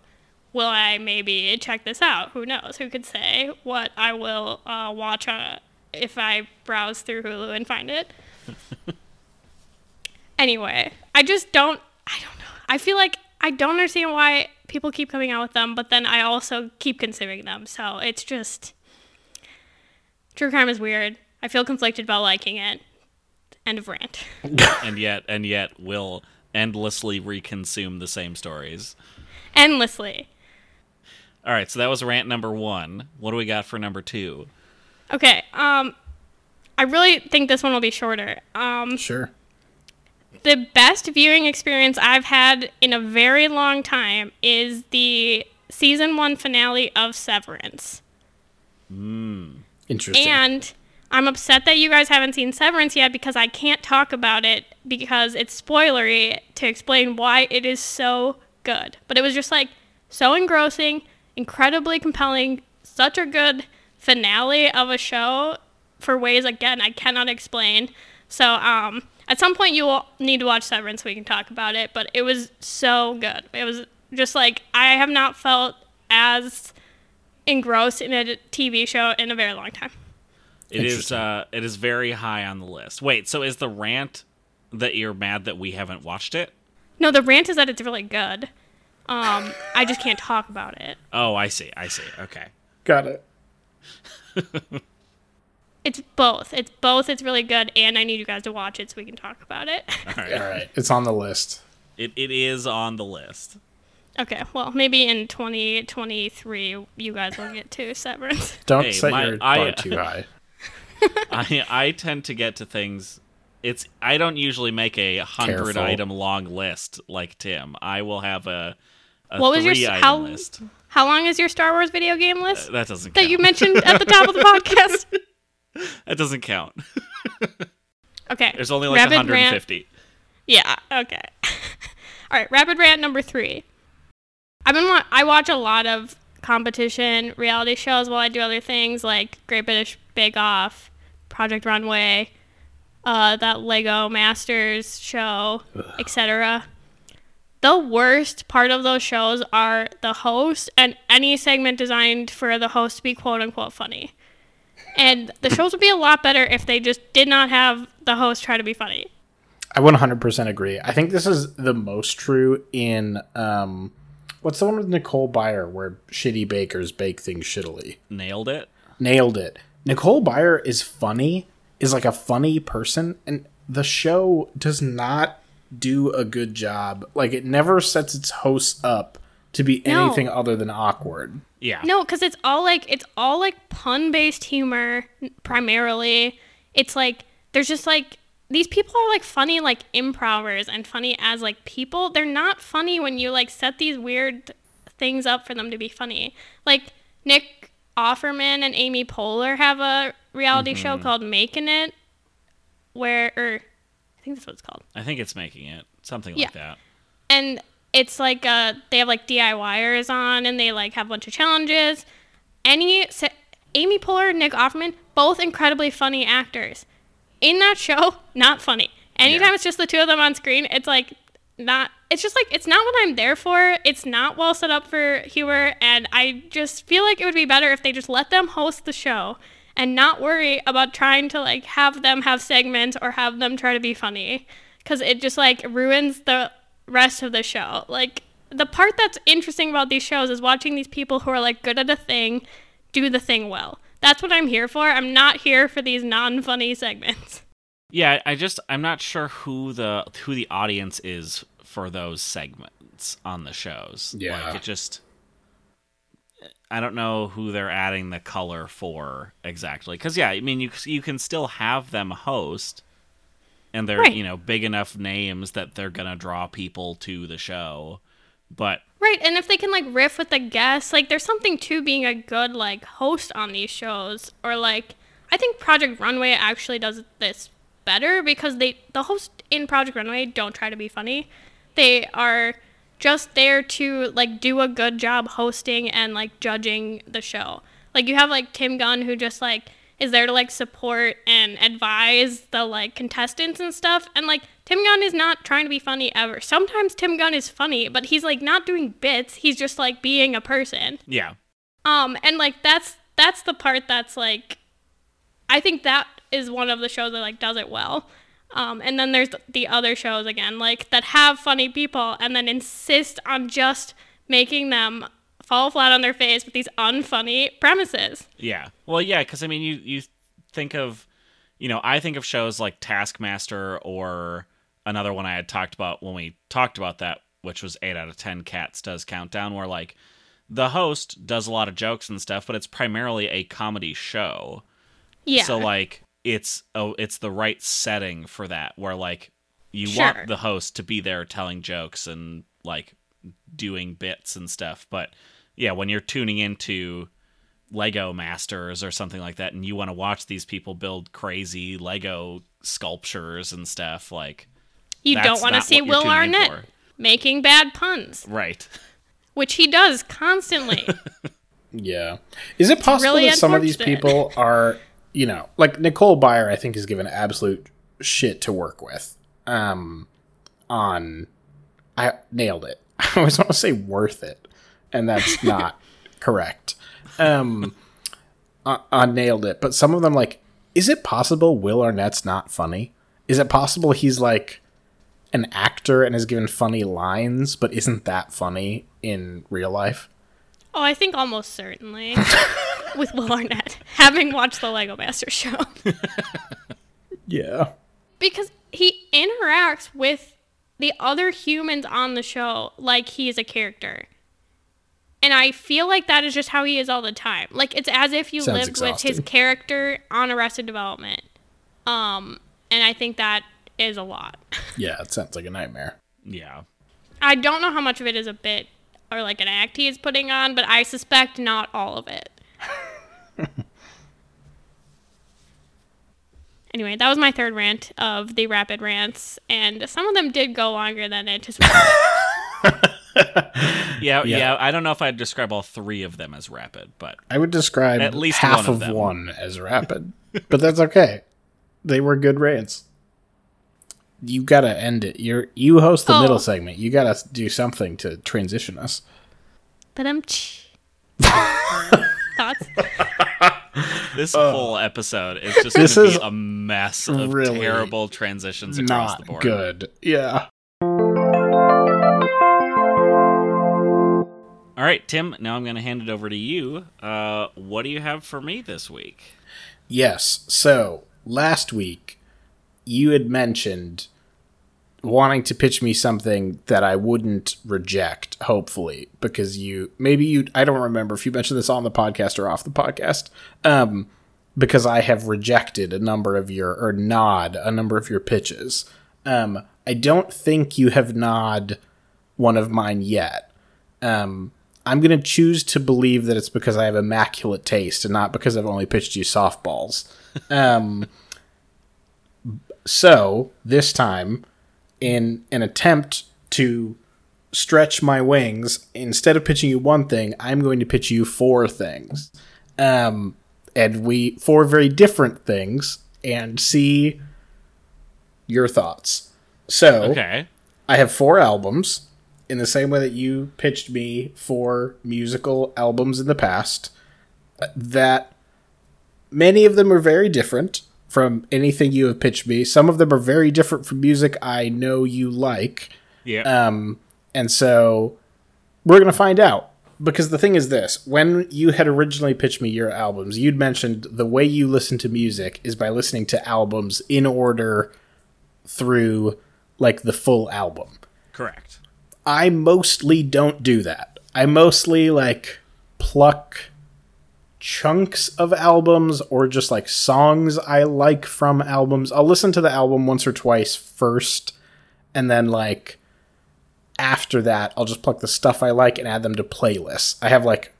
Speaker 3: will I maybe check this out? Who knows? Who could say what I will uh, watch uh, if I browse through Hulu and find it? anyway, I just don't. I don't know. I feel like I don't understand why people keep coming out with them, but then I also keep consuming them. So it's just true crime is weird. I feel conflicted about liking it. End of rant.
Speaker 1: and yet and yet will endlessly reconsume the same stories.
Speaker 3: Endlessly.
Speaker 1: All right, so that was rant number 1. What do we got for number 2?
Speaker 3: Okay. Um, I really think this one will be shorter. Um,
Speaker 2: Sure.
Speaker 3: the best viewing experience I've had in a very long time is the season one finale of Severance.
Speaker 2: Interesting.
Speaker 3: And I'm upset that you guys haven't seen Severance yet because I can't talk about it because it's spoilery to explain why it is so good. But it was just like so engrossing, incredibly compelling, such a good finale of a show for ways again I cannot explain. So um at some point you will need to watch Severance so we can talk about it, but it was so good. It was just like I have not felt as engrossed in a TV show in a very long time.
Speaker 1: It is uh, it is very high on the list. Wait, so is the rant that you're mad that we haven't watched it?
Speaker 3: No, the rant is that it's really good. Um, I just can't talk about it.
Speaker 1: Oh, I see. I see. Okay.
Speaker 2: Got it.
Speaker 3: It's both. It's both. It's really good, and I need you guys to watch it so we can talk about it.
Speaker 1: All right.
Speaker 2: All right. It's on the list.
Speaker 1: It it is on the list.
Speaker 3: Okay, well, maybe in 2023 you guys will get to Severance.
Speaker 2: Don't
Speaker 1: Hey,
Speaker 2: set
Speaker 1: my-
Speaker 2: your
Speaker 1: I-
Speaker 2: bar too high.
Speaker 1: I I tend to get to things. It's I don't usually make a hundred
Speaker 2: Careful.
Speaker 1: item long list like Tim. I will have a a
Speaker 3: What was your
Speaker 1: three
Speaker 3: s-
Speaker 1: item
Speaker 3: how-
Speaker 1: list.
Speaker 3: How long is your Star Wars video game list uh,
Speaker 1: That doesn't
Speaker 3: that
Speaker 1: count.
Speaker 3: you mentioned at the top of the podcast?
Speaker 1: that doesn't count.
Speaker 3: Okay.
Speaker 1: There's only like
Speaker 3: Rapid rant.
Speaker 1: 150.
Speaker 3: Yeah. Okay. All right. Rapid rant number three. I've been wa- I watch a lot of competition reality shows while I do other things like Great British Bake Off, Project Runway, uh, that Lego Masters show, etc. The worst part of those shows are the host and any segment designed for the host to be quote unquote funny. And the shows would be a lot better if they just did not have the host try to be funny.
Speaker 2: I 100% agree. I think this is the most true in um, what's the one with Nicole Byer where shitty bakers bake things shittily.
Speaker 1: Nailed it.
Speaker 2: Nailed it. Nicole Byer is funny, is like a funny person, and the show does not do a good job. Like it never sets its hosts up to be
Speaker 3: No.
Speaker 2: anything other than awkward.
Speaker 1: Yeah.
Speaker 3: No, because it's all like it's all like pun based humor primarily. It's like there's just like these people are like funny like improvers and funny as like people. They're not funny when you like set these weird things up for them to be funny. Like Nick Offerman and Amy Poehler have a reality show called Making It, where or I think that's what it's called.
Speaker 1: I think it's making it something
Speaker 3: Yeah.
Speaker 1: like that.
Speaker 3: and it's like uh they have like DIYers on and they like have a bunch of challenges. Any Amy Poehler and Nick Offerman, both incredibly funny actors. In that show, not funny. Anytime
Speaker 1: Yeah.
Speaker 3: it's just the two of them on screen, it's like not it's just like it's not what I'm there for. It's not well set up for humor and I just feel like it would be better if they just let them host the show and not worry about trying to like have them have segments or have them try to be funny cuz it just like ruins the rest of the show. Like the part that's interesting about these shows is watching these people who are like good at a thing do the thing well. That's what I'm here for. I'm not here for these non-funny segments.
Speaker 1: Yeah, I just I'm not sure who the who the audience is for those segments on the shows.
Speaker 2: Yeah.
Speaker 1: Like it just I don't know who they're adding the color for exactly. Cuz yeah, I mean you you can still have them host and they're,
Speaker 3: Right.
Speaker 1: you know, big enough names that they're going to draw people to the show. But
Speaker 3: Right, and if they can like riff with the guests, like there's something to being a good like host on these shows or like I think Project Runway actually does this better because they the hosts in Project Runway don't try to be funny. They are just there to like do a good job hosting and like judging the show. Like you have like Tim Gunn who just like is there to like support and advise the like contestants and stuff and like Tim Gunn is not trying to be funny ever. Sometimes Tim Gunn is funny, but he's like not doing bits. He's just like being a person.
Speaker 1: yeah.
Speaker 3: Um, and like that's that's the part that's like, I think that is one of the shows that like does it well. Um, and then there's the other shows again, like that have funny people and then insist on just making them fall flat on their face with these unfunny premises.
Speaker 1: Yeah. Well, yeah, because I mean, you you think of, you know, I think of shows like Taskmaster or another one I had talked about when we talked about that, which was eight out of ten cats does countdown, where like the host does a lot of jokes and stuff, but it's primarily a comedy show.
Speaker 3: Yeah.
Speaker 1: So like it's oh it's the right setting for that, where like you
Speaker 3: Sure.
Speaker 1: want the host to be there telling jokes and like doing bits and stuff, but yeah, when you're tuning into Lego masters or something like that, and you want to watch these people build crazy Lego sculptures and stuff, like
Speaker 3: You don't want to see Will Arnett making bad puns,
Speaker 1: right.
Speaker 3: which he does constantly.
Speaker 2: Yeah. Is it possible
Speaker 3: really
Speaker 2: that some of these people are, you know, like Nicole Byer, I think is given absolute shit to work with. Um, on, I nailed it. I always want to say worth it, and that's not correct. Um, I, I nailed it. But some of them, like, is it possible Will Arnett's not funny? Is it possible he's like an actor and is given funny lines, but isn't that funny in real life?
Speaker 3: oh, I think almost certainly with Will Arnett, having watched the Lego Master show.
Speaker 2: Yeah.
Speaker 3: because he interacts with the other humans on the show like he's a character. And I feel like that is just how he is all the time. Like it's as if you
Speaker 2: Sounds
Speaker 3: lived with his character on Arrested Development. Um and I think that is a lot.
Speaker 2: Yeah, it sounds like a nightmare.
Speaker 1: Yeah.
Speaker 3: I don't know how much of it is a bit or like an act he is putting on, but I suspect not all of it. anyway, that was my third rant of the rapid rants, and some of them did go longer than anticipated.
Speaker 1: yeah.
Speaker 2: Yeah.
Speaker 1: Yeah. I don't know if I'd describe all three of them as rapid, but
Speaker 2: I would describe
Speaker 1: At least
Speaker 2: half
Speaker 1: one of
Speaker 2: of,
Speaker 1: them.
Speaker 2: one as rapid, but that's okay. They were good rants. You gotta end it. You're you host the
Speaker 3: Oh.
Speaker 2: middle segment. You gotta do something to transition us.
Speaker 3: but um, thoughts?
Speaker 1: this whole episode is just
Speaker 2: Uh, This is
Speaker 1: be a mess of
Speaker 2: really
Speaker 1: terrible transitions across the
Speaker 2: Not
Speaker 1: board.
Speaker 2: good. Yeah.
Speaker 1: All right, Tim. Now I'm going to hand it over to you. Uh, what do you have for me this week?
Speaker 2: Yes. So last week, you had mentioned wanting to pitch me something that I wouldn't reject, hopefully, because you maybe you I don't remember if you mentioned this on the podcast or off the podcast. Um, because I have rejected a number of your or nod a number of your pitches. Um, I don't think you have nod one of mine yet. Um, I'm going to choose to believe that it's because I have immaculate taste and not because I've only pitched you softballs. Um, so this time, in an attempt to stretch my wings, instead of pitching you one thing, I'm going to pitch you four things. Um, and we four very different things, and see your thoughts. So
Speaker 1: Okay.
Speaker 2: I have four albums in the same way that you pitched me four musical albums in the past. That many of them are very different from anything you have pitched me. Some of them are very different from music I know you like.
Speaker 1: Yeah.
Speaker 2: Um, and so we're going to find out. Because the thing is this when you had originally pitched me your albums, you'd mentioned the way you listen to music is by listening to albums in order through like the full album.
Speaker 1: Correct.
Speaker 2: I mostly don't do that. I mostly like pluck chunks of albums or just like songs I like from albums. I'll listen to the album once or twice first and then like after that I'll just pluck the stuff I like and add them to playlists. I have like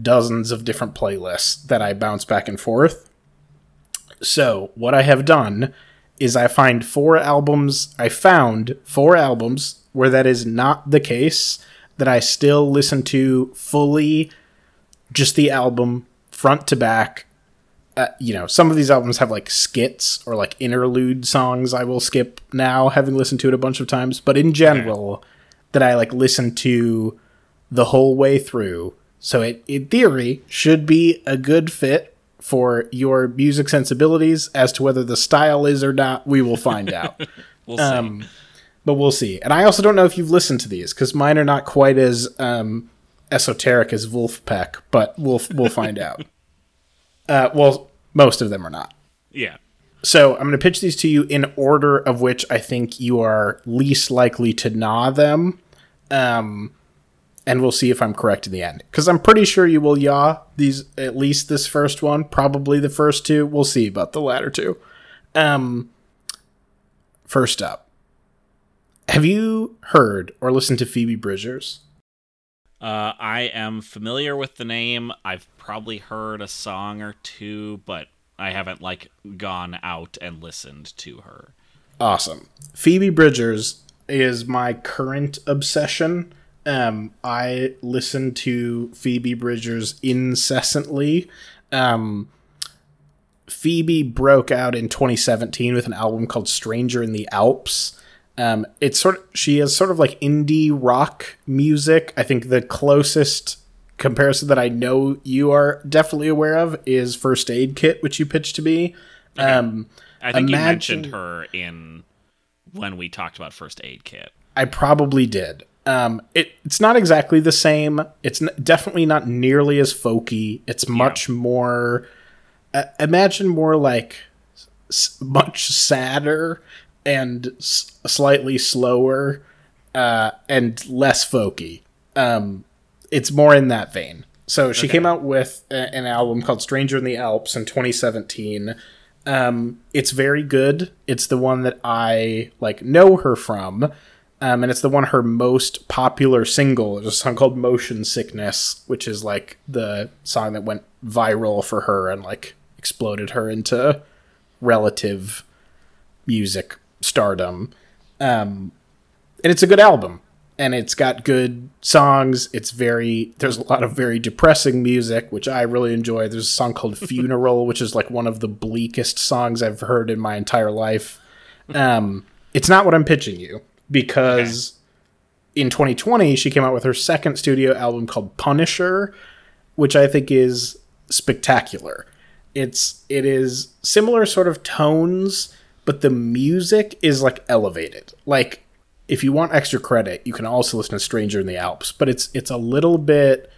Speaker 2: dozens of different playlists that I bounce back and forth. So, what I have done is I find four albums, I found four albums where that is not the case, that I still listen to fully, just the album front to back. Uh, you know, some of these albums have like skits or like interlude songs I will skip now, having listened to it a bunch of times. But in general, that I like listen to the whole way through. So it, in theory, should be a good fit for your music sensibilities. As to whether the style is or not, we will find out.
Speaker 1: We'll see.
Speaker 2: Um, but we'll see. And I also don't know if you've listened to these because mine are not quite as um, esoteric as Wolfpack, but we'll we'll find out. Uh, well, most of them are not.
Speaker 1: yeah.
Speaker 2: So I'm going to pitch these to you in order of which I think you are least likely to gnaw them. Um, and we'll see if I'm correct in the end. Because I'm pretty sure you will yaw these, at least this first one, probably the first two. We'll see about the latter two. Um, first up, have you heard or listened to Phoebe Bridgers?
Speaker 1: Uh, I am familiar with the name. I've probably heard a song or two, but I haven't like gone out and listened to her.
Speaker 2: Awesome. Phoebe Bridgers is my current obsession. Um, I listen to Phoebe Bridgers incessantly. Um, Phoebe broke out in 2017 with an album called Stranger in the Alps. Um, it's sort of she has sort of like indie rock music. I think the closest comparison that I know you are definitely aware of is First Aid Kit, which you pitched to me. Um,
Speaker 1: I think you mentioned her in when we talked about First Aid Kit.
Speaker 2: I probably did. Um, it, it's not exactly the same. It's n- definitely not nearly as folky. It's much more. Uh, imagine more like s- much sadder and s- slightly slower uh, and less folky. Um, it's more in that vein. So she came out with a- an album called Stranger in the Alps in 2017. Um, it's very good. It's the one that I like know her from. Um, and it's the one her most popular single. There's a song called Motion Sickness, which is like the song that went viral for her and like exploded her into relative music stardom. Um, and it's a good album. And it's got good songs. It's very there's a lot of very depressing music, which I really enjoy. There's a song called Funeral, which is like one of the bleakest songs I've heard in my entire life. Um, it's not what I'm pitching you because in 2020 she came out with her second studio album called Punisher, which I think is spectacular. It's it is similar sort of tones, but the music is like elevated. Like if you want extra credit, you can also listen to Stranger in the Alps, but it's it's a little bit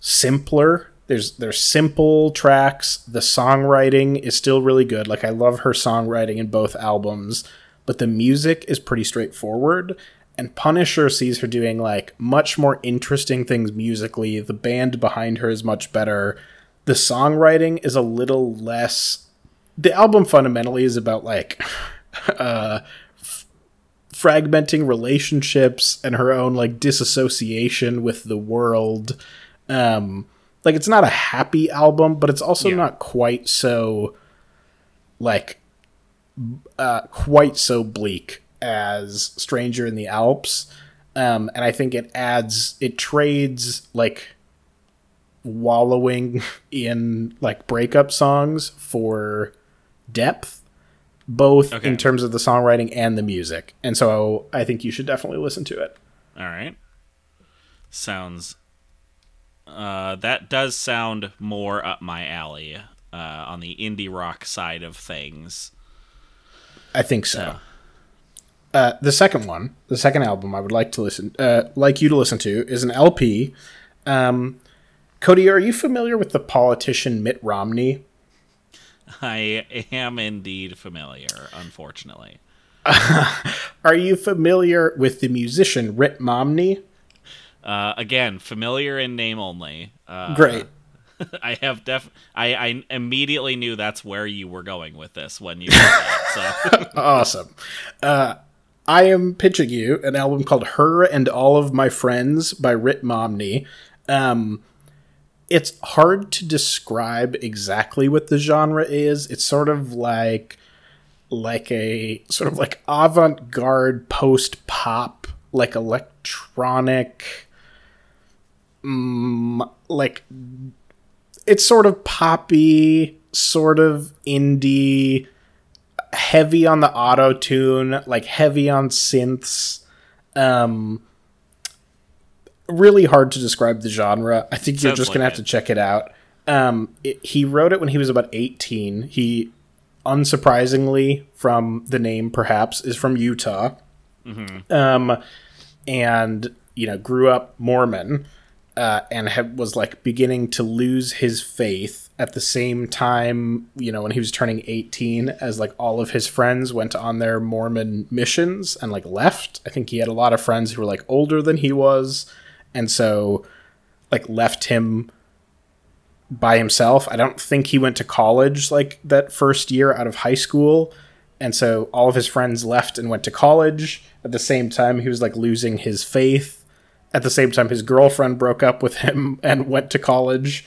Speaker 2: simpler. There's there's simple tracks. The songwriting is still really good. Like I love her songwriting in both albums, but the music is pretty straightforward. And Punisher sees her doing like much more interesting things musically. The band behind her is much better. The songwriting is a little less. The album fundamentally is about like uh, f- fragmenting relationships and her own like disassociation with the world. Um, like it's not a happy album, but it's also
Speaker 1: Yeah.
Speaker 2: not quite so like uh, quite so bleak as Stranger in the Alps. Um, and I think it adds, it trades like wallowing in like breakup songs for depth, both
Speaker 1: Okay.
Speaker 2: in terms of the songwriting and the music. And so I think you should definitely listen to it.
Speaker 1: All right. Sounds. Uh, that does sound more up my alley uh, on the indie rock side of things.
Speaker 2: I think so.
Speaker 1: Yeah.
Speaker 2: Uh, the second one, the second album I would like to listen, uh, like you to listen to, is an LP. Um, Cody, are you familiar with the politician Mitt Romney?
Speaker 1: I am indeed familiar, unfortunately.
Speaker 2: Are you familiar with the musician Rit Momney?
Speaker 1: Uh, again, familiar in name only. Uh,
Speaker 2: Great.
Speaker 1: I have def. I, I immediately knew that's where you were going with this when you said that. So
Speaker 2: awesome. Uh, I am pitching you an album called Her and All of My Friends by Rit Momney. Um, it's hard to describe exactly what the genre is. It's sort of like like a sort of like avant-garde post-pop, like electronic mm, like it's sort of poppy, sort of indie, heavy on the auto tune, like heavy on synths. Um, really hard to describe the genre. I think you're just gonna have
Speaker 1: it.
Speaker 2: to check it out. Um, it, he wrote it when he was about 18. He, unsurprisingly, from the name perhaps, is from Utah. Um, and you know, grew up Mormon uh, and had, was like beginning to lose his faith at the same time, you know, when he was turning 18, as like all of his friends went on their Mormon missions and like left. I think he had a lot of friends who were like older than he was, and so like left him by himself. I don't think he went to college like that first year out of high school. And so all of his friends left and went to college. At the same time, he was like losing his faith. at the same time his girlfriend broke up with him and went to college.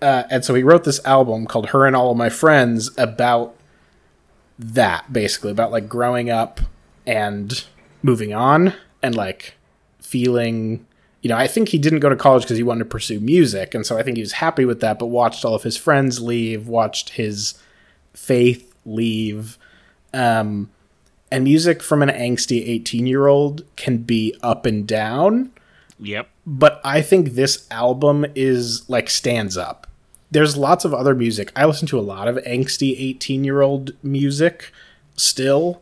Speaker 2: Uh, and so he wrote this album called Her and All of My Friends about that, basically, about like growing up and moving on and like feeling. You know, I think he didn't go to college because he wanted to pursue music. And so I think he was happy with that, but watched all of his friends leave, watched his faith leave. Um, and music from an angsty 18 year old can be up and down
Speaker 1: Yep.
Speaker 2: but I think this album is like stands up. There's lots of other music. I listen to a lot of angsty 18 year old music still,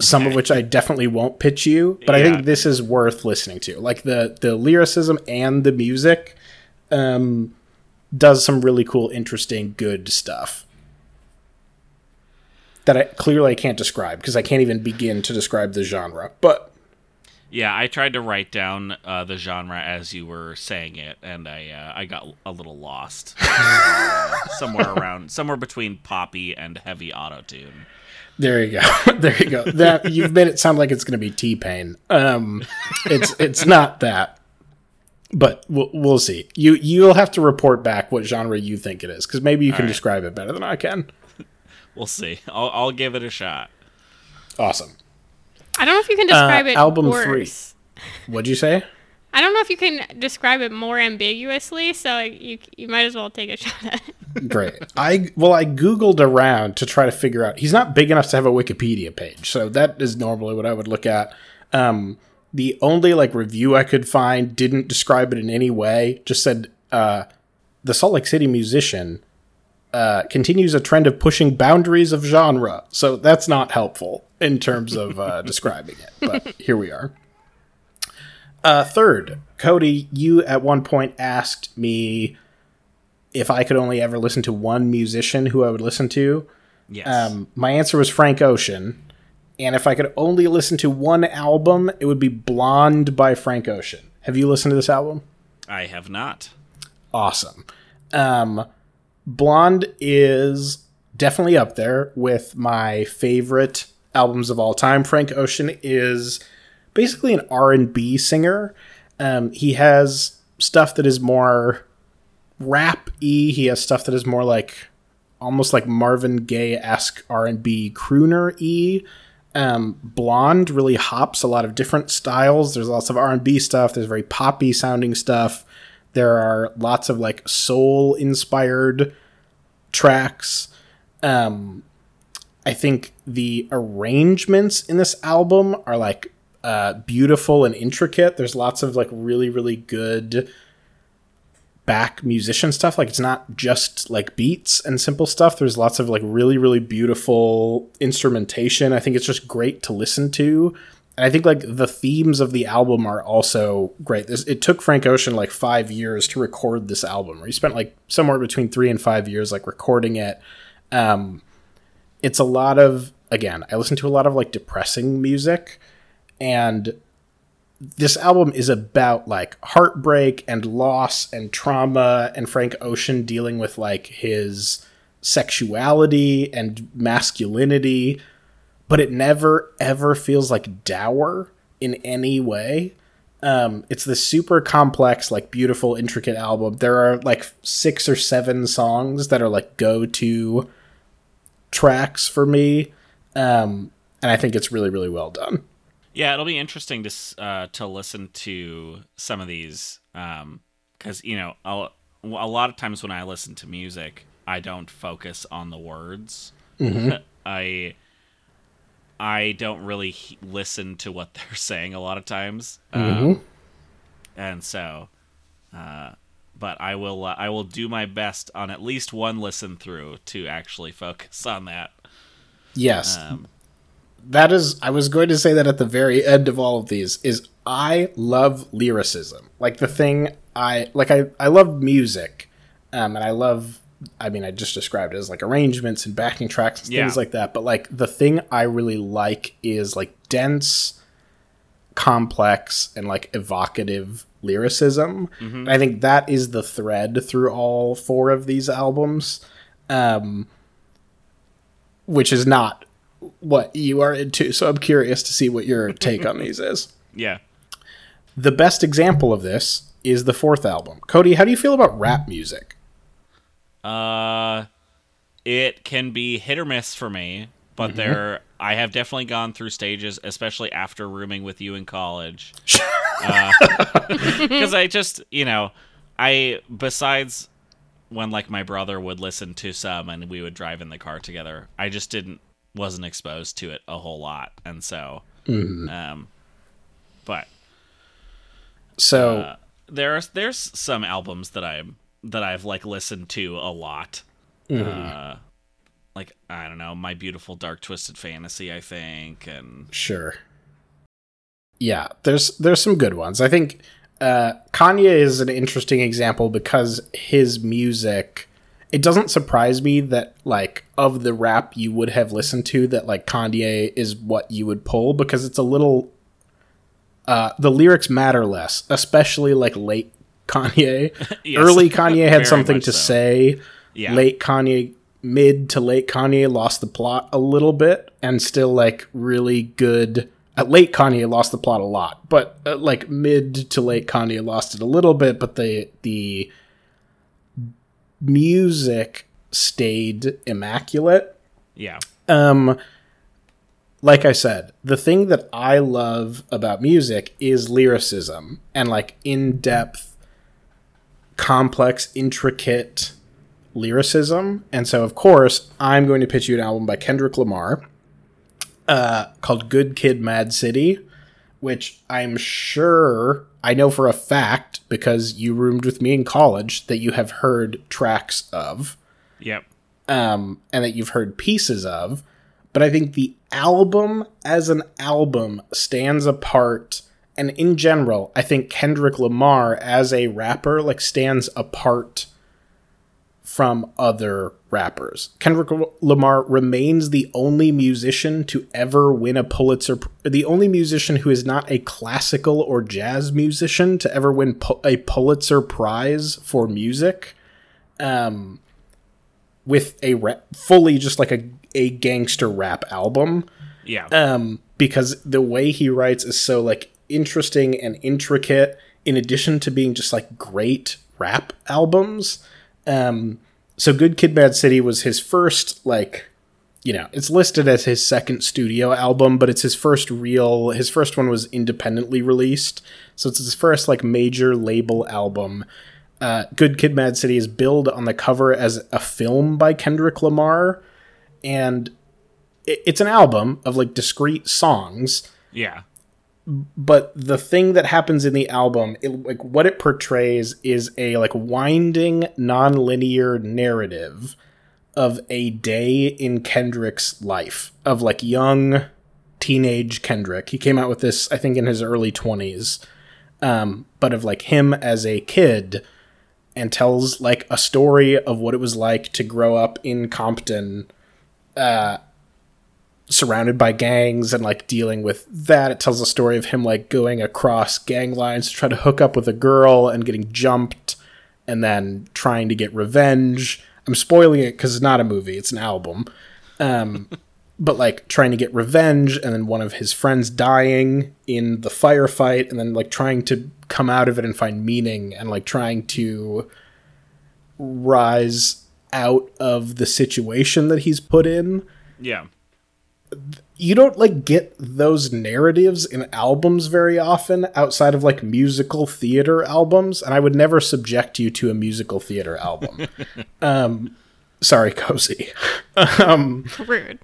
Speaker 2: some of which I definitely won't pitch you, but I think this is worth listening to. Like the the lyricism and the music um does some really cool interesting good stuff. That I clearly I can't describe because I can't even begin to describe the genre. But
Speaker 1: Yeah, I tried to write down uh, the genre as you were saying it, and I uh, I got a little lost. somewhere around, somewhere between poppy and heavy auto tune.
Speaker 2: There you go. there you go. That you've made it sound like it's going to be T Pain. Um, it's it's not that, but we'll, we'll see. You you'll have to report back what genre you think it is because maybe you can
Speaker 1: right.
Speaker 2: describe it better than I can.
Speaker 1: We'll see. I'll, I'll give it a shot.
Speaker 2: Awesome.
Speaker 3: I don't know if you can describe it
Speaker 2: Uh, album
Speaker 3: worse.
Speaker 2: three. What'd you say?
Speaker 3: I don't know if you can describe it more ambiguously, so you you might as well take a shot at it.
Speaker 2: Great. I well, I googled around to try to figure out. He's not big enough to have a Wikipedia page, so that is normally what I would look at. Um, the only like review I could find didn't describe it in any way. Just said uh, the Salt Lake City musician uh, continues a trend of pushing boundaries of genre. So that's not helpful in terms of uh, describing it. But here we are. Uh, third, Cody, you at one point asked me if I could only ever listen to one musician who I would listen to.
Speaker 1: Yes.
Speaker 2: Um, my answer was Frank Ocean. And if I could only listen to one album, it would be Blonde by Frank Ocean. Have you listened to this album?
Speaker 1: I have not.
Speaker 2: Awesome. Um, Blonde is definitely up there with my favorite albums of all time. Frank Ocean is basically an R&B singer. Um, he has stuff that is more rap-y. He has stuff that is more like almost like Marvin Gaye-esque R&B crooner-y. Um, Blonde really hops a lot of different styles. There's lots of R&B stuff. There's very poppy sounding stuff. There are lots of like soul inspired tracks. Um, I think the arrangements in this album are like uh, beautiful and intricate. There's lots of like really really good back musician stuff. Like it's not just like beats and simple stuff. There's lots of like really really beautiful instrumentation. I think it's just great to listen to. And I think like the themes of the album are also great. This, it took Frank Ocean like five years to record this album. Or He spent like somewhere between three and five years like recording it. Um, it's a lot of again. I listen to a lot of like depressing music, and this album is about like heartbreak and loss and trauma and Frank Ocean dealing with like his sexuality and masculinity, but it never ever feels like dour in any way. Um, it's this super complex, like beautiful, intricate album. There are like six or seven songs that are like go to tracks for me. Um, and I think it's really, really well done.
Speaker 1: Yeah, it'll be interesting to uh, to listen to some of these because you know I'll, a lot of times when I listen to music, I don't focus on the words. I I don't really he- listen to what they're saying a lot of times, um, and so. Uh, but I will uh, I will do my best on at least one listen through to actually focus on that.
Speaker 2: Yes.
Speaker 1: Um,
Speaker 2: that is i was going to say that at the very end of all of these is i love lyricism. Like the thing i like i i love music um and i love i mean i just described it as like arrangements and backing tracks and
Speaker 1: Yeah.
Speaker 2: things like that but like the thing i really like is like dense complex and like evocative lyricism. And i think that is the thread through all four of these albums um which is not what you are into. So I'm curious to see what your take on these is.
Speaker 1: yeah,
Speaker 2: the best example of this is the fourth album. Cody, how do you feel about rap music?
Speaker 1: Uh, it can be hit or miss for me, but there I have definitely gone through stages, especially after rooming with you in college, because I just you know I besides when like my brother would listen to some and we would drive in the car together, I just didn't wasn't exposed to it a whole lot, and so um, but
Speaker 2: So,
Speaker 1: uh, there's there's some albums that I'm that I've like listened to a lot. Uh, like I don't know, My Beautiful Dark Twisted Fantasy, I think, and
Speaker 2: sure. Yeah, there's there's some good ones. I think uh, Kanye is an interesting example because his music. It doesn't surprise me that like of the rap you would have listened to that like Kanye is what you would pull because it's a little. Uh, the lyrics matter less, especially like late Kanye.
Speaker 1: Yes,
Speaker 2: Early Kanye had something to
Speaker 1: so.
Speaker 2: say.
Speaker 1: Yeah.
Speaker 2: Late Kanye, mid to late Kanye lost the plot a little bit, and still like really good. At late Kanye lost the plot a lot, but uh, like mid to late Kanye lost it a little bit. But the the music stayed immaculate.
Speaker 1: yeah,
Speaker 2: Um, like I said, the thing that I love about music is lyricism and like in depth, complex, intricate lyricism. And so, of course, I'm going to pitch you an album by Kendrick Lamar uh, called Good Kid, Mad City, which I'm sure I know for a fact because you roomed with me in college that you have heard tracks of
Speaker 1: yep,
Speaker 2: um, and that you've heard pieces of. But I think the album as an album stands apart. And in general, I think Kendrick Lamar as a rapper like stands apart from other rappers. Kendrick Lamar remains the only musician to ever win a Pulitzer, the only musician who is not a classical or jazz musician to ever win a Pulitzer Prize for music. Um, with a rap, fully just like a a gangster rap album
Speaker 1: yeah,
Speaker 2: um because the way he writes is so like interesting and intricate in addition to being just like great rap albums um so good kid mad city was his first like you know it's listed as his second studio album but it's his first real his first one was independently released. So it's his first like major label album. Uh, Good Kid, Mad City is billed on the cover as a film by Kendrick Lamar, and it, it's an album of like discrete songs.
Speaker 1: yeah,
Speaker 2: But the thing that happens in the album, it, like what it portrays, is a like winding, non-linear narrative of a day in Kendrick's life of like young teenage Kendrick. He came out with this, I think, in his early twenties, um, but of like him as a kid and tells like a story of what it was like to grow up in Compton, uh, surrounded by gangs and like dealing with that. It tells a story of him like going across gang lines to try to hook up with a girl and getting jumped and then trying to get revenge. I'm spoiling it because it's not a movie, it's an album. Um, but like trying to get revenge and then one of his friends dying in the firefight and then like trying to come out of it and find meaning and like trying to rise out of the situation that he's put in
Speaker 1: yeah,
Speaker 2: you don't like get those narratives in albums very often outside of like musical theater albums and i would never subject you to a musical theater album. Um sorry cozy. Um
Speaker 3: Rude.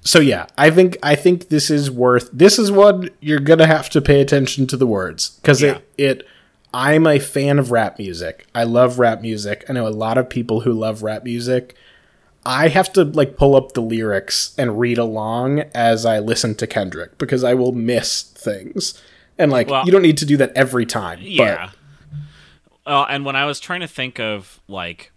Speaker 2: so yeah i think i think this is worth this is one you're gonna have to pay attention to the words because
Speaker 1: Yeah.
Speaker 2: it it i'm a fan of rap music. I love rap music. I know a lot of people who love rap music i have to like pull up the lyrics and read along as i listen to kendrick because i will miss things and like
Speaker 1: Well-
Speaker 2: you don't need to do that every time
Speaker 1: yeah. Well, and when I was trying to think of like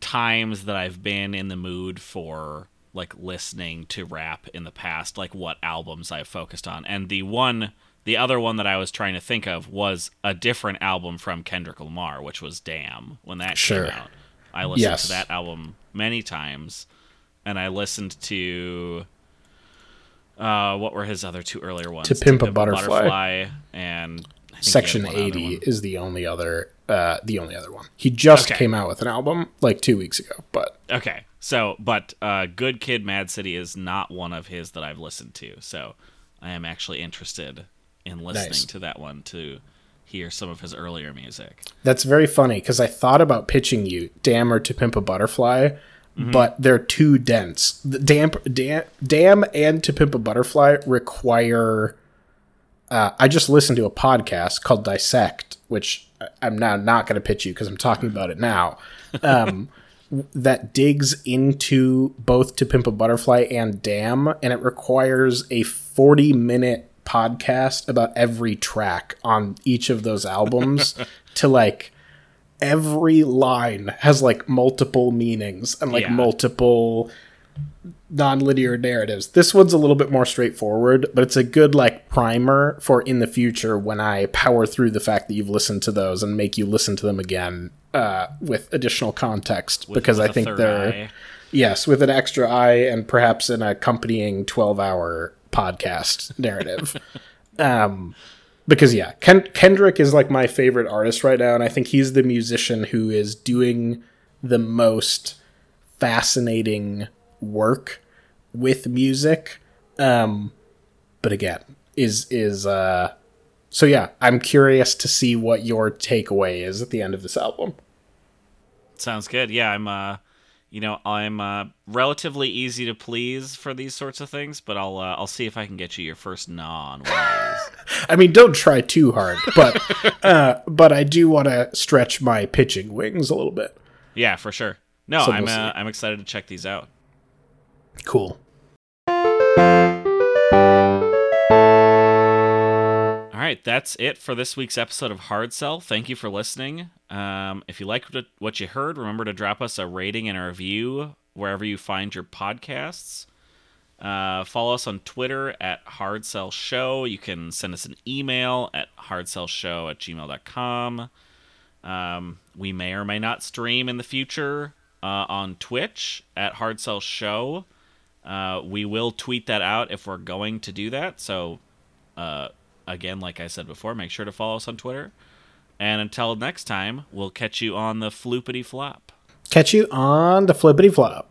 Speaker 1: times that I've been in the mood for like listening to rap in the past, like what albums I've focused on, and the one, the other one that I was trying to think of was a different album from Kendrick Lamar, which was "Damn" when that
Speaker 2: Sure.
Speaker 1: came out. I listened
Speaker 2: Yes.
Speaker 1: to that album many times, and I listened to. Uh, what were his other two earlier ones?
Speaker 2: To Pimp a Butterfly.
Speaker 1: Butterfly and
Speaker 2: Section 80 is the only other uh, the only other one. He just
Speaker 1: Okay.
Speaker 2: came out with an album like two weeks ago, but
Speaker 1: Okay. So, but uh, Good Kid, Mad City is not one of his that I've listened to. So, I am actually interested in listening
Speaker 2: Nice.
Speaker 1: to that one to hear some of his earlier music.
Speaker 2: that's very funny because I thought about pitching you Damn or To Pimp a Butterfly,
Speaker 1: Mm-hmm.
Speaker 2: but they're too dense. The Damn, Damn, Damn and To Pimp a Butterfly require. Uh, I just listened to a podcast called Dissect, which I'm now not going to pitch you because I'm talking about it now. Um, that digs into both To Pimp a Butterfly and Damn, and it requires a 40 minute podcast about every track on each of those albums to like every line has like multiple meanings and like
Speaker 1: Yeah.
Speaker 2: multiple non-linear narratives. This one's a little bit more straightforward, but it's a good like primer for in the future when I power through the fact that you've listened to those and make you listen to them again uh, with additional context because
Speaker 1: With
Speaker 2: I think they're
Speaker 1: eye.
Speaker 2: yes with an extra eye and perhaps an accompanying 12-hour podcast narrative. um because yeah, Ken- Kendrick is like my favorite artist right now, and I think he's the musician who is doing the most fascinating work with music. Um, but again, is is uh, so yeah, I'm curious to see what your takeaway is at the end of this album.
Speaker 1: Sounds good. Yeah, I'm uh you know, I'm uh relatively easy to please for these sorts of things, but I'll uh, I'll see if I can get you your first gnaw on one of these.
Speaker 2: I mean, don't try too hard, but uh, but I do want to stretch my pitching wings a little bit.
Speaker 1: yeah, for sure. No,
Speaker 2: So
Speaker 1: I'm
Speaker 2: we'll
Speaker 1: uh. I'm excited to check these out.
Speaker 2: Cool.
Speaker 1: All right, that's it for this week's episode of Hard Sell. Thank you for listening. Um, if you liked what- you heard, remember to drop us a rating and a review wherever you find your podcasts. Uh, follow us on Twitter at Hard Sell Show. You can send us an email at hardsellshow at gmail.com. Um, we may or may not stream in the future uh, on Twitch at Hard Sell Show. Uh, we will tweet that out if we're going to do that. So, uh, again, like I said before, make sure to follow us on Twitter. And until next time, we'll catch you on the floopity flop.
Speaker 2: Catch you on the flippity flop.